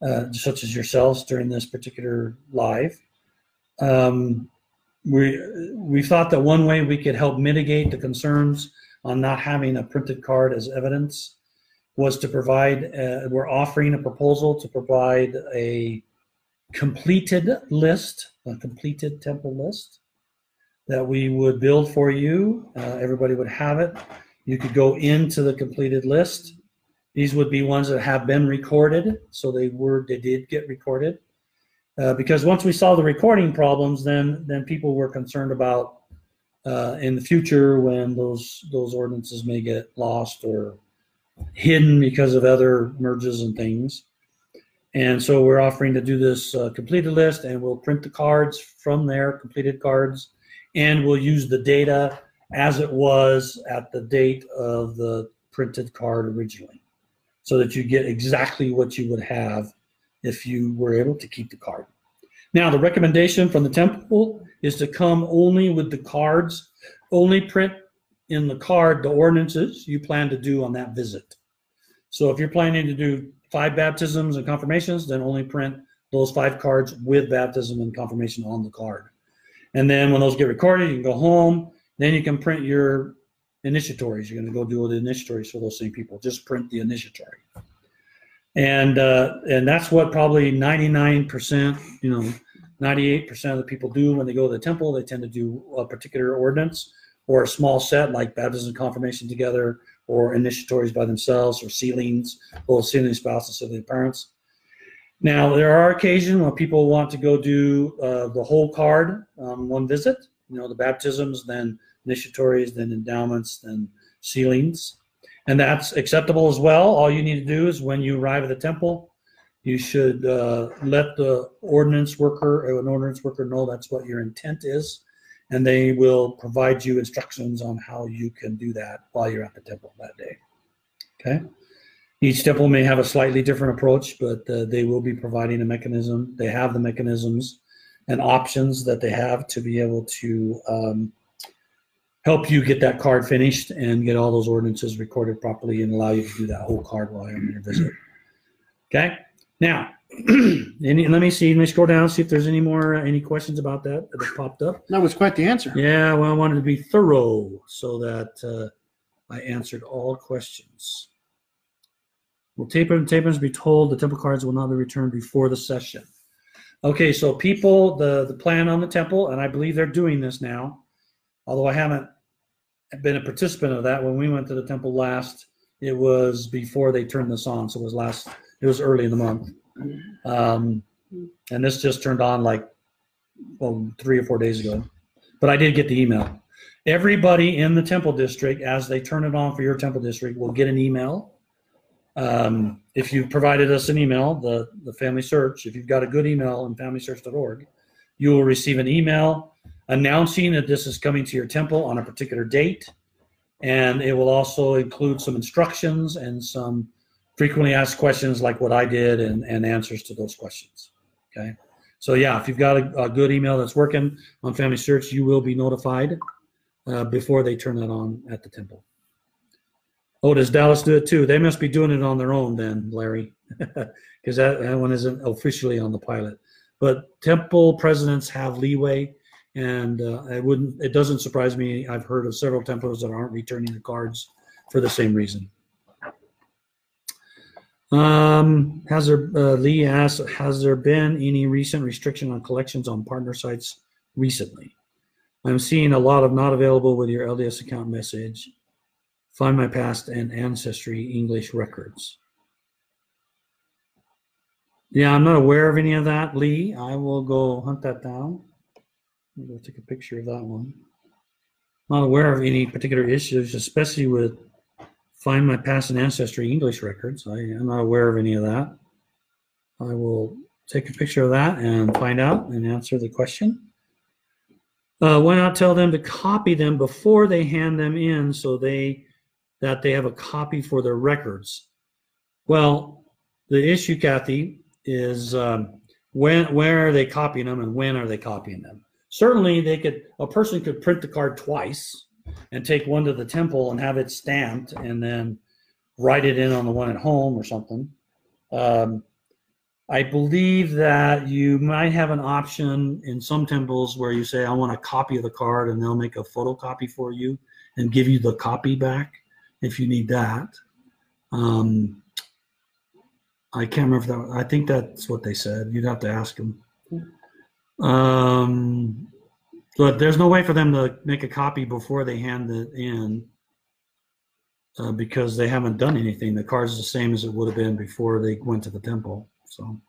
uh, such as yourselves during this particular live, um, we we thought that one way we could help mitigate the concerns on not having a printed card as evidence was to provide. Uh, we're offering a proposal to provide a completed list, a completed temple list that we would build for you. Uh, everybody would have it. You could go into the completed list. These would be ones that have been recorded, so they were they did get recorded. Uh, because once we saw the recording problems, then then people were concerned about uh, in the future when those those ordinances may get lost or hidden because of other merges and things. And so we're offering to do this uh, completed list and we'll print the cards from there, completed cards, and we'll use the data as it was at the date of the printed card originally so that you get exactly what you would have if you were able to keep the card. Now, the recommendation from the temple is to come only with the cards, only print in the card the ordinances you plan to do on that visit. So if you're planning to do five baptisms and confirmations, then only print those five cards with baptism and confirmation on the card. And then when those get recorded, you can go home. Then you can print your initiatories. You're going to go do the initiatories for those same people. Just print the initiatory. And uh, and that's what probably 99%, you know, 98% of the people do when they go to the temple. They tend to do a particular ordinance or a small set like baptism and confirmation together or initiatories by themselves or sealings, both sealing spouses of the parents. Now, there are occasions when people want to go do uh, the whole card on one visit, you know, the baptisms, then initiatories, then endowments, then sealings. And that's acceptable as well. All you need to do is when you arrive at the temple, you should uh, let the ordinance worker or an ordinance worker know that's what your intent is and they will provide you instructions on how you can do that while you're at the temple that day. Okay. Each temple may have a slightly different approach, but uh, they will be providing a mechanism. They have the mechanisms and options that they have to be able to um, help you get that card finished and get all those ordinances recorded properly and allow you to do that whole card while you're on your visit. Okay. Now, <clears throat> any, let me see. Let me scroll down, see if there's any more uh, any questions about that that have popped up. That was quite the answer. Yeah, well, I wanted to be thorough so that uh, I answered all questions. Will taper tapems be told the temple cards will not be returned before the session? Okay, so people, the the plan on the temple, and I believe they're doing this now, although I haven't been a participant of that. When we went to the temple last, It was before they turned this on, so it was last. It was early in the month, um, and this just turned on like well three or four days ago. But I did get the email. Everybody in the temple district, as they turn it on for your temple district, will get an email. Um, if you provided us an email, the the Family Search, if you've got a good email in FamilySearch.org, you will receive an email announcing that this is coming to your temple on a particular date and it will also include some instructions and some frequently asked questions like what I did and, and answers to those questions. Okay. So yeah, if you've got a, a good email that's working on Family Search, you will be notified uh, before they turn that on at the temple. Oh, does Dallas do it too? They must be doing it on their own then, Larry, <laughs> because that, that one isn't officially on the pilot. But temple presidents have leeway and uh, it wouldn't it doesn't surprise me i've heard of several temples that aren't returning the cards for the same reason um, has there uh, lee asked has there been any recent restriction on collections on partner sites recently? I'm seeing a lot of not available with your lds account message. Findmypast and ancestry english records. Yeah i'm not aware of any of that lee. I will go hunt that down. I'll take a picture of that one. Not aware of any particular issues, especially with Findmypast and ancestry English records. I am not aware of any of that. I will take a picture of that and find out and answer the question. Uh, why not tell them to copy them before they hand them in so they that they have a copy for their records? Well, the issue, Kathy, is um, when where are they copying them and when are they copying them? certainly they could a person could print the card twice and take one to the temple and have it stamped and then write it in on the one at home or something. Um, i believe that you might have an option in some temples where you say i want a copy of the card and they'll make a photocopy for you and give you the copy back if you need that. Um, i can't remember that i think that's what they said. You'd have to ask them. Um, but there's no way for them to make a copy before they hand it in uh, because they haven't done anything. The card's the same as it would have been before they went to the temple. So,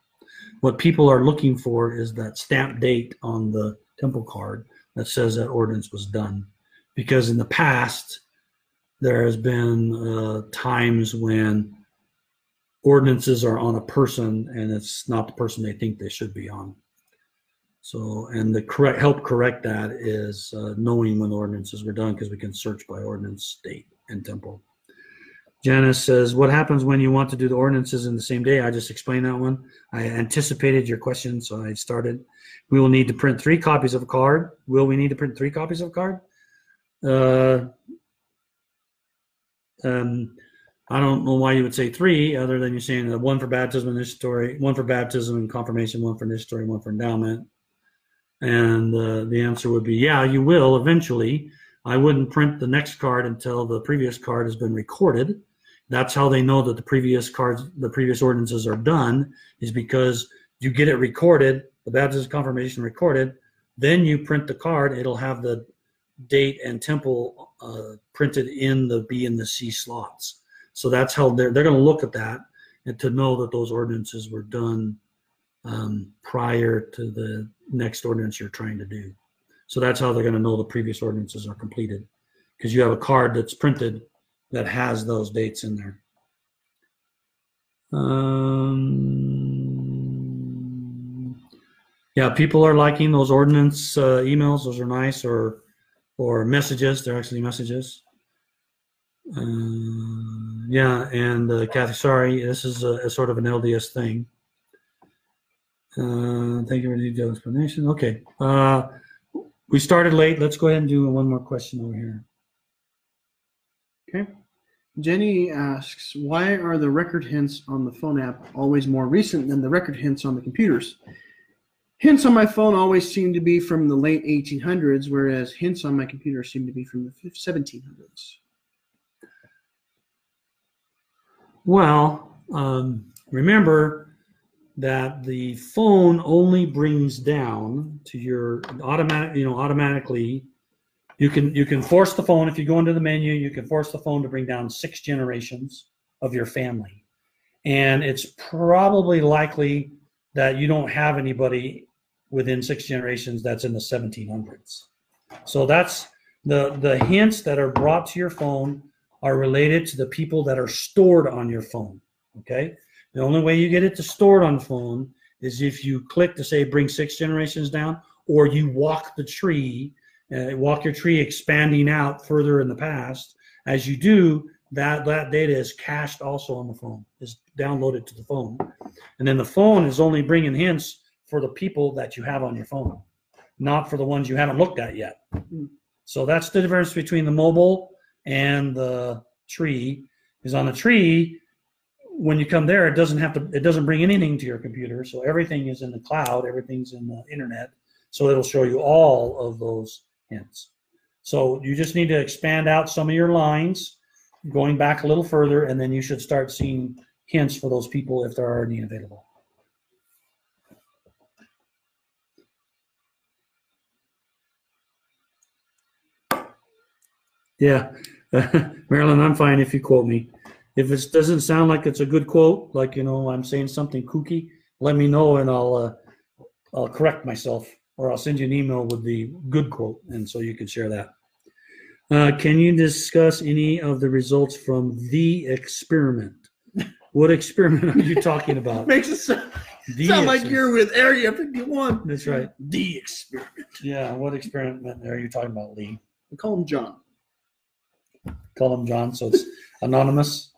what people are looking for is that stamp date on the temple card that says that ordinance was done. Because in the past, there has been uh, times when ordinances are on a person and it's not the person they think they should be on. So, and the correct help correct that is uh, knowing when ordinances were done because we can search by ordinance date and temple. Janice says, "What happens when you want to do the ordinances in the same day?" I just explained that one. I anticipated your question, so I started. We will need to print three copies of a card. Will we need to print three copies of a card? Uh, um, I don't know why you would say three, other than you're saying that one for baptism initiatory, one for baptism and confirmation, one for initiatory, one for endowment. And uh, the answer would be, yeah, you will eventually. I wouldn't print the next card until the previous card has been recorded. That's how they know that the previous cards, the previous ordinances are done, is because you get it recorded, the baptism confirmation recorded, then you print the card. It'll have the date and temple uh, printed in the B and the C slots. So that's how they're they're going to look at that and to know that those ordinances were done um, prior to the next ordinance you're trying to do. So that's how they're going to know the previous ordinances are completed because you have a card that's printed that has those dates in there. Um, yeah, people are liking those ordinance uh, emails. Those are nice, or or messages. They're actually messages. Uh, yeah, and uh, Kathy, sorry, this is a, a sort of an LDS thing. Uh, thank you for the detailed explanation. Okay. Uh, we started late. Let's go ahead and do one more question over here. Okay. Jenny asks, why are the record hints on the phone app always more recent than the record hints on the computers? Hints on my phone always seem to be from the late 1800s, whereas hints on my computer seem to be from the 1700s. Well, um, remember, that the phone only brings down to your automatic, you know, automatically. You can you can force the phone if you go into the menu you can force the phone to bring down six generations of your family. And it's probably likely that you don't have anybody within six generations that's in the 1700s so that's the the hints that are brought to your phone are related to the people that are stored on your phone okay the only way you get it to stored on phone is if you click to say bring six generations down or you walk the tree uh, walk your tree expanding out further in the past. As you do, that that data is cached also on the phone, is downloaded to the phone, and then the phone is only bringing hints for the people that you have on your phone, not for the ones you haven't looked at yet. So that's the difference between the mobile and the tree. Is on the tree, when you come there, it doesn't have to. It doesn't bring anything to your computer, so everything is in the cloud. Everything's in the internet, so it'll show you all of those hints. So you just need to expand out some of your lines, going back a little further, and then you should start seeing hints for those people if there are any available. Yeah, <laughs> Marilyn, I'm fine if you quote me. If it doesn't sound like it's a good quote, like you know I'm saying something kooky, let me know and I'll uh, I'll correct myself or I'll send you an email with the good quote, and so you can share that. Uh, can you discuss any of the results from the experiment? What experiment are you talking about? <laughs> Makes it sound, sound like you're with Area 51. That's right. The experiment. Yeah. What experiment are you talking about, Lee? We call him John. Call him John, so it's anonymous.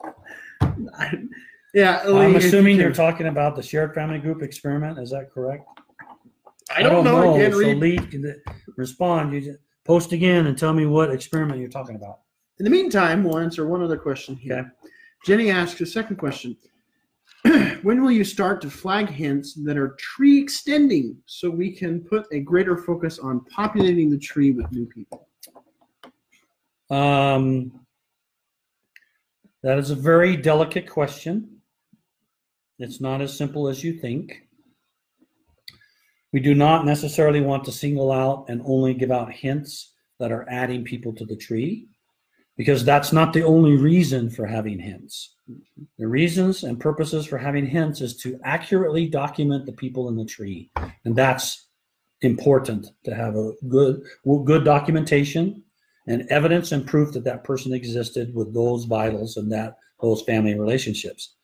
yeah, Lee, I'm if assuming you're can- talking about the shared family group experiment. Is that correct? I don't, know. Again, so read. Lee, can respond. You just post again and tell me what experiment you're talking about. In the meantime, we'll answer one other question here. Okay. Jenny asks a second question. <clears throat> when will you start to flag hints that are tree extending so we can put a greater focus on populating the tree with new people? Um, that is a very delicate question. It's not as simple as you think. We do not necessarily want to single out and only give out hints that are adding people to the tree because that's not the only reason for having hints. The reasons and purposes for having hints is to accurately document the people in the tree. And that's important to have a good good documentation and evidence and proof that that person existed with those vitals and that those family relationships.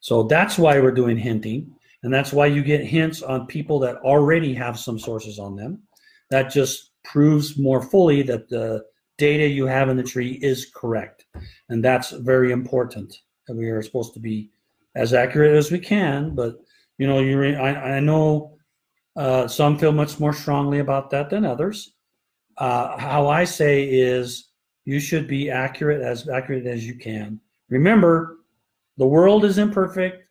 So that's why we're doing hinting, and that's why you get hints on people that already have some sources on them. That just proves more fully that the data you have in the tree is correct, and that's very important. And we are supposed to be as accurate as we can, but you know, you I, I know uh, some feel much more strongly about that than others uh, how I say is you should be accurate as accurate as you can. Remember, the world is imperfect.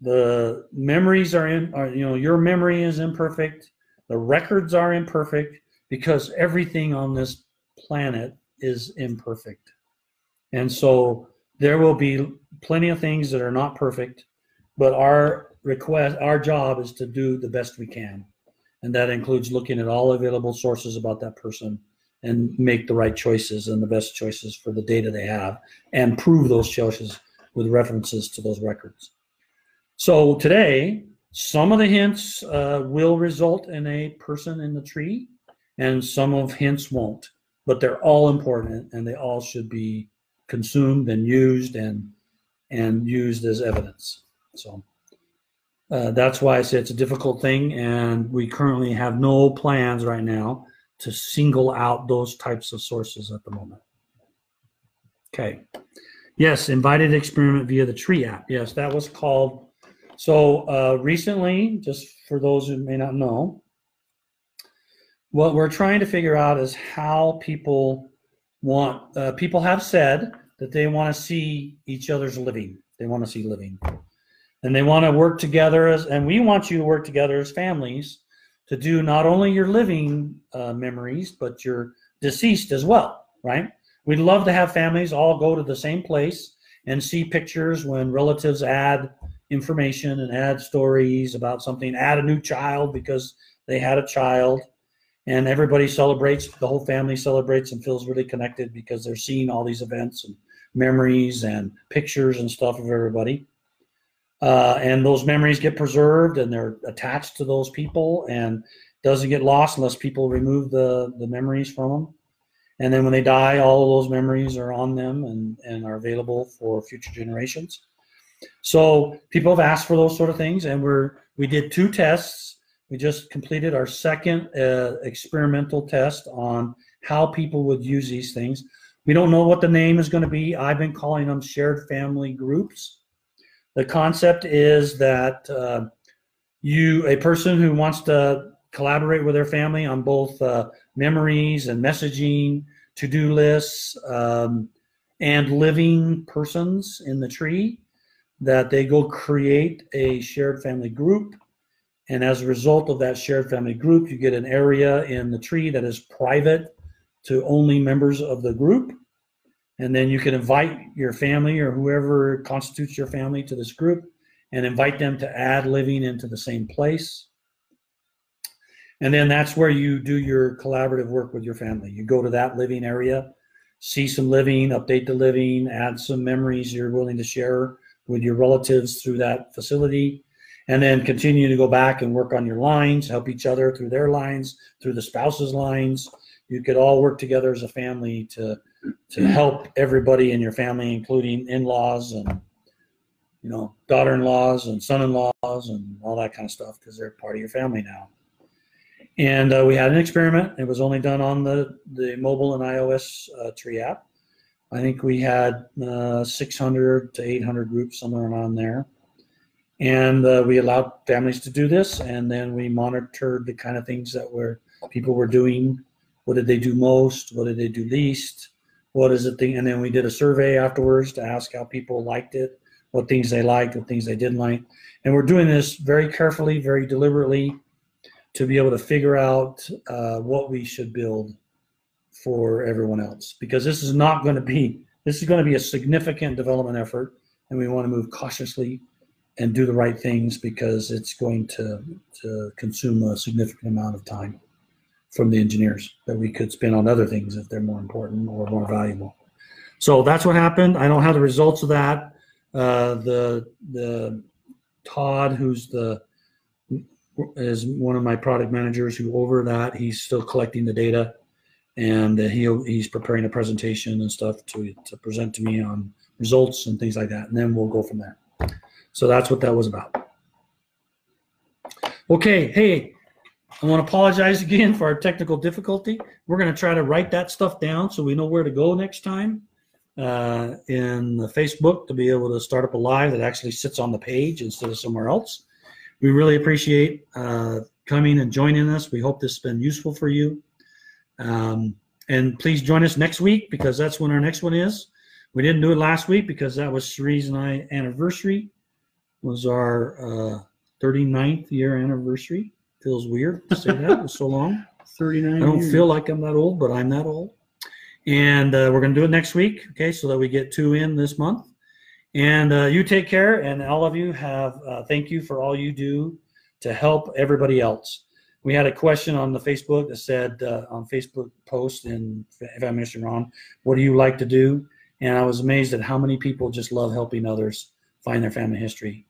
The memories are in, are, you know, your memory is imperfect. The records are imperfect because everything on this planet is imperfect. And so there will be plenty of things that are not perfect, but our request, our job is to do the best we can and that includes looking at all available sources about that person and make the right choices and the best choices for the data they have and prove those choices with references to those records. So today, some of the hints uh, will result in a person in the tree, and some of hints won't. But they're all important, and they all should be consumed and used and and used as evidence. So. Uh, that's why I say it's a difficult thing, and we currently have no plans right now to single out those types of sources at the moment. Okay. Yes, invited experiment via the Tree app. Yes, that was called. So uh, recently, just for those who may not know, what we're trying to figure out is how people want. Uh, people have said that they want to see each other's living. They want to see living and they want to work together as and we want you to work together as families to do not only your living uh, memories but your deceased as well right we'd love to have families all go to the same place and see pictures when relatives add information and add stories about something add a new child because they had a child and everybody celebrates. The whole family celebrates and feels really connected because they're seeing all these events and memories and pictures and stuff of everybody. Uh, and those memories get preserved and they're attached to those people and doesn't get lost unless people remove the, the memories from them. And then when they die, all of those memories are on them and, and are available for future generations. So people have asked for those sort of things, and we're we did two tests. We just completed our second uh, experimental test on how people would use these things. We don't know what the name is going to be. I've been calling them shared family groups. The concept is that uh, you, a person who wants to collaborate with their family on both uh, memories and messaging, to do lists, um, and living persons in the tree, that they go create a shared family group. And as a result of that shared family group, you get an area in the tree that is private to only members of the group. And then you can invite your family or whoever constitutes your family to this group and invite them to add living into the same place. And then that's where you do your collaborative work with your family. You go to that living area, see some living, update the living, add some memories you're willing to share with your relatives through that facility, and then continue to go back and work on your lines, help each other through their lines, through the spouse's lines. You could all work together as a family to to help everybody in your family, including in-laws and you know daughter-in-laws and son-in-laws and all that kind of stuff, because they're part of your family now. And uh, we had an experiment. It was only done on the, the mobile and iOS uh, tree app. I think we had uh, 600 to 800 groups somewhere around there. And uh, we allowed families to do this. And then we monitored the kind of things that were people were doing. What did they do most? What did they do least? What is the thing? And then we did a survey afterwards to ask how people liked it, what things they liked, what things they didn't like. And we're doing this very carefully, very deliberately to be able to figure out uh, what we should build for everyone else because this is not going to be this is going to be a significant development effort and we want to move cautiously and do the right things because it's going to, to consume a significant amount of time from the engineers that we could spend on other things if they're more important or more valuable. So that's what happened. I don't have the results of that. Uh, the the Todd, who's the is one of my product managers who over that. He's still collecting the data, and he he's preparing a presentation and stuff to to present to me on results and things like that, and then we'll go from there. So that's what that was about. Okay, hey, I want to apologize again for our technical difficulty. We're going to try to write that stuff down so we know where to go next time uh, in Facebook to be able to start up a live that actually sits on the page instead of somewhere else. We really appreciate uh, coming and joining us. We hope this has been useful for you. Um, and please join us next week because that's when our next one is. We didn't do it last week because that was Cherie's and I anniversary. Was our uh, 39th year anniversary. Feels weird to say that. it was so long. 39 I don't years. feel like I'm that old, but I'm that old. And uh, we're going to do it next week, okay, so that we get two in this month. And uh, you take care, and all of you have uh, thank you for all you do to help everybody else. We had a question on the Facebook that said uh, on Facebook post and if I'm Mr. Ron, what do you like to do? And I was amazed at how many people just love helping others find their family history.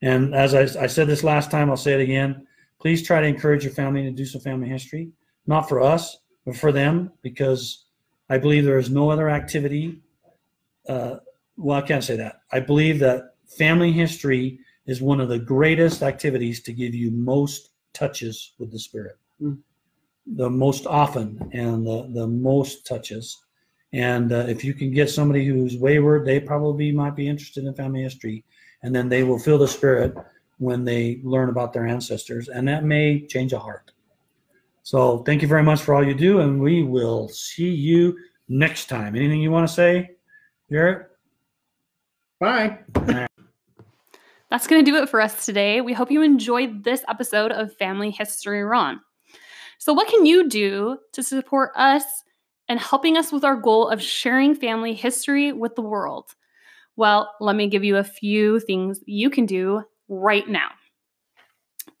And as I, I said this last time, I'll say it again. Please try to encourage your family to do some family history, not for us, but for them, because I believe there is no other activity. Uh, well, I can't say that. I believe that family history is one of the greatest activities to give you most touches with the spirit, Mm. the most often and the, the most touches. And uh, if you can get somebody who's wayward, they probably might be interested in family history, and then they will feel the spirit when they learn about their ancestors, and that may change a heart. So, thank you very much for all you do, and we will see you next time. Anything you want to say, Garrett? Bye. That's going to do it for us today. We hope you enjoyed this episode of Family History Ron. So, what can you do to support us and helping us with our goal of sharing family history with the world? Well, let me give you a few things you can do right now.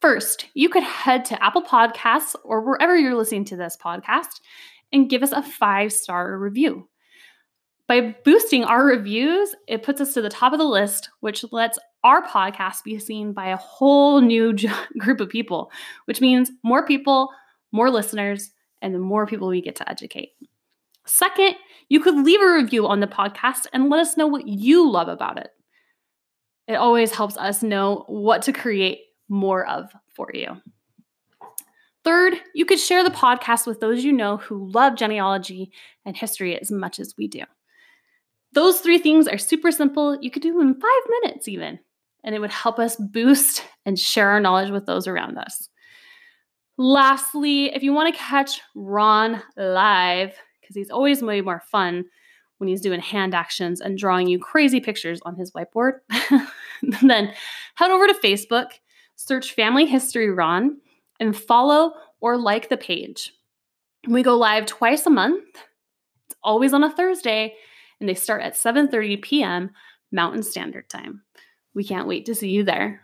First, you could head to Apple Podcasts or wherever you're listening to this podcast and give us a five star review. By boosting our reviews, it puts us to the top of the list, which lets our podcast be seen by a whole new <laughs> group of people, which means more people, more listeners, and the more people we get to educate. Second, you could leave a review on the podcast and let us know what you love about it. It always helps us know what to create more of for you. Third, you could share the podcast with those you know who love genealogy and history as much as we do. Those three things are super simple. You could do them in five minutes, even, and it would help us boost and share our knowledge with those around us. Lastly, if you want to catch Ron live, because he's always way more fun when he's doing hand actions and drawing you crazy pictures on his whiteboard, <laughs> then head over to Facebook, search Family History Ron, and follow or like the page. We go live twice a month. It's always on a Thursday, and they start at 7:30 p.m. Mountain Standard Time. We can't wait to see you there.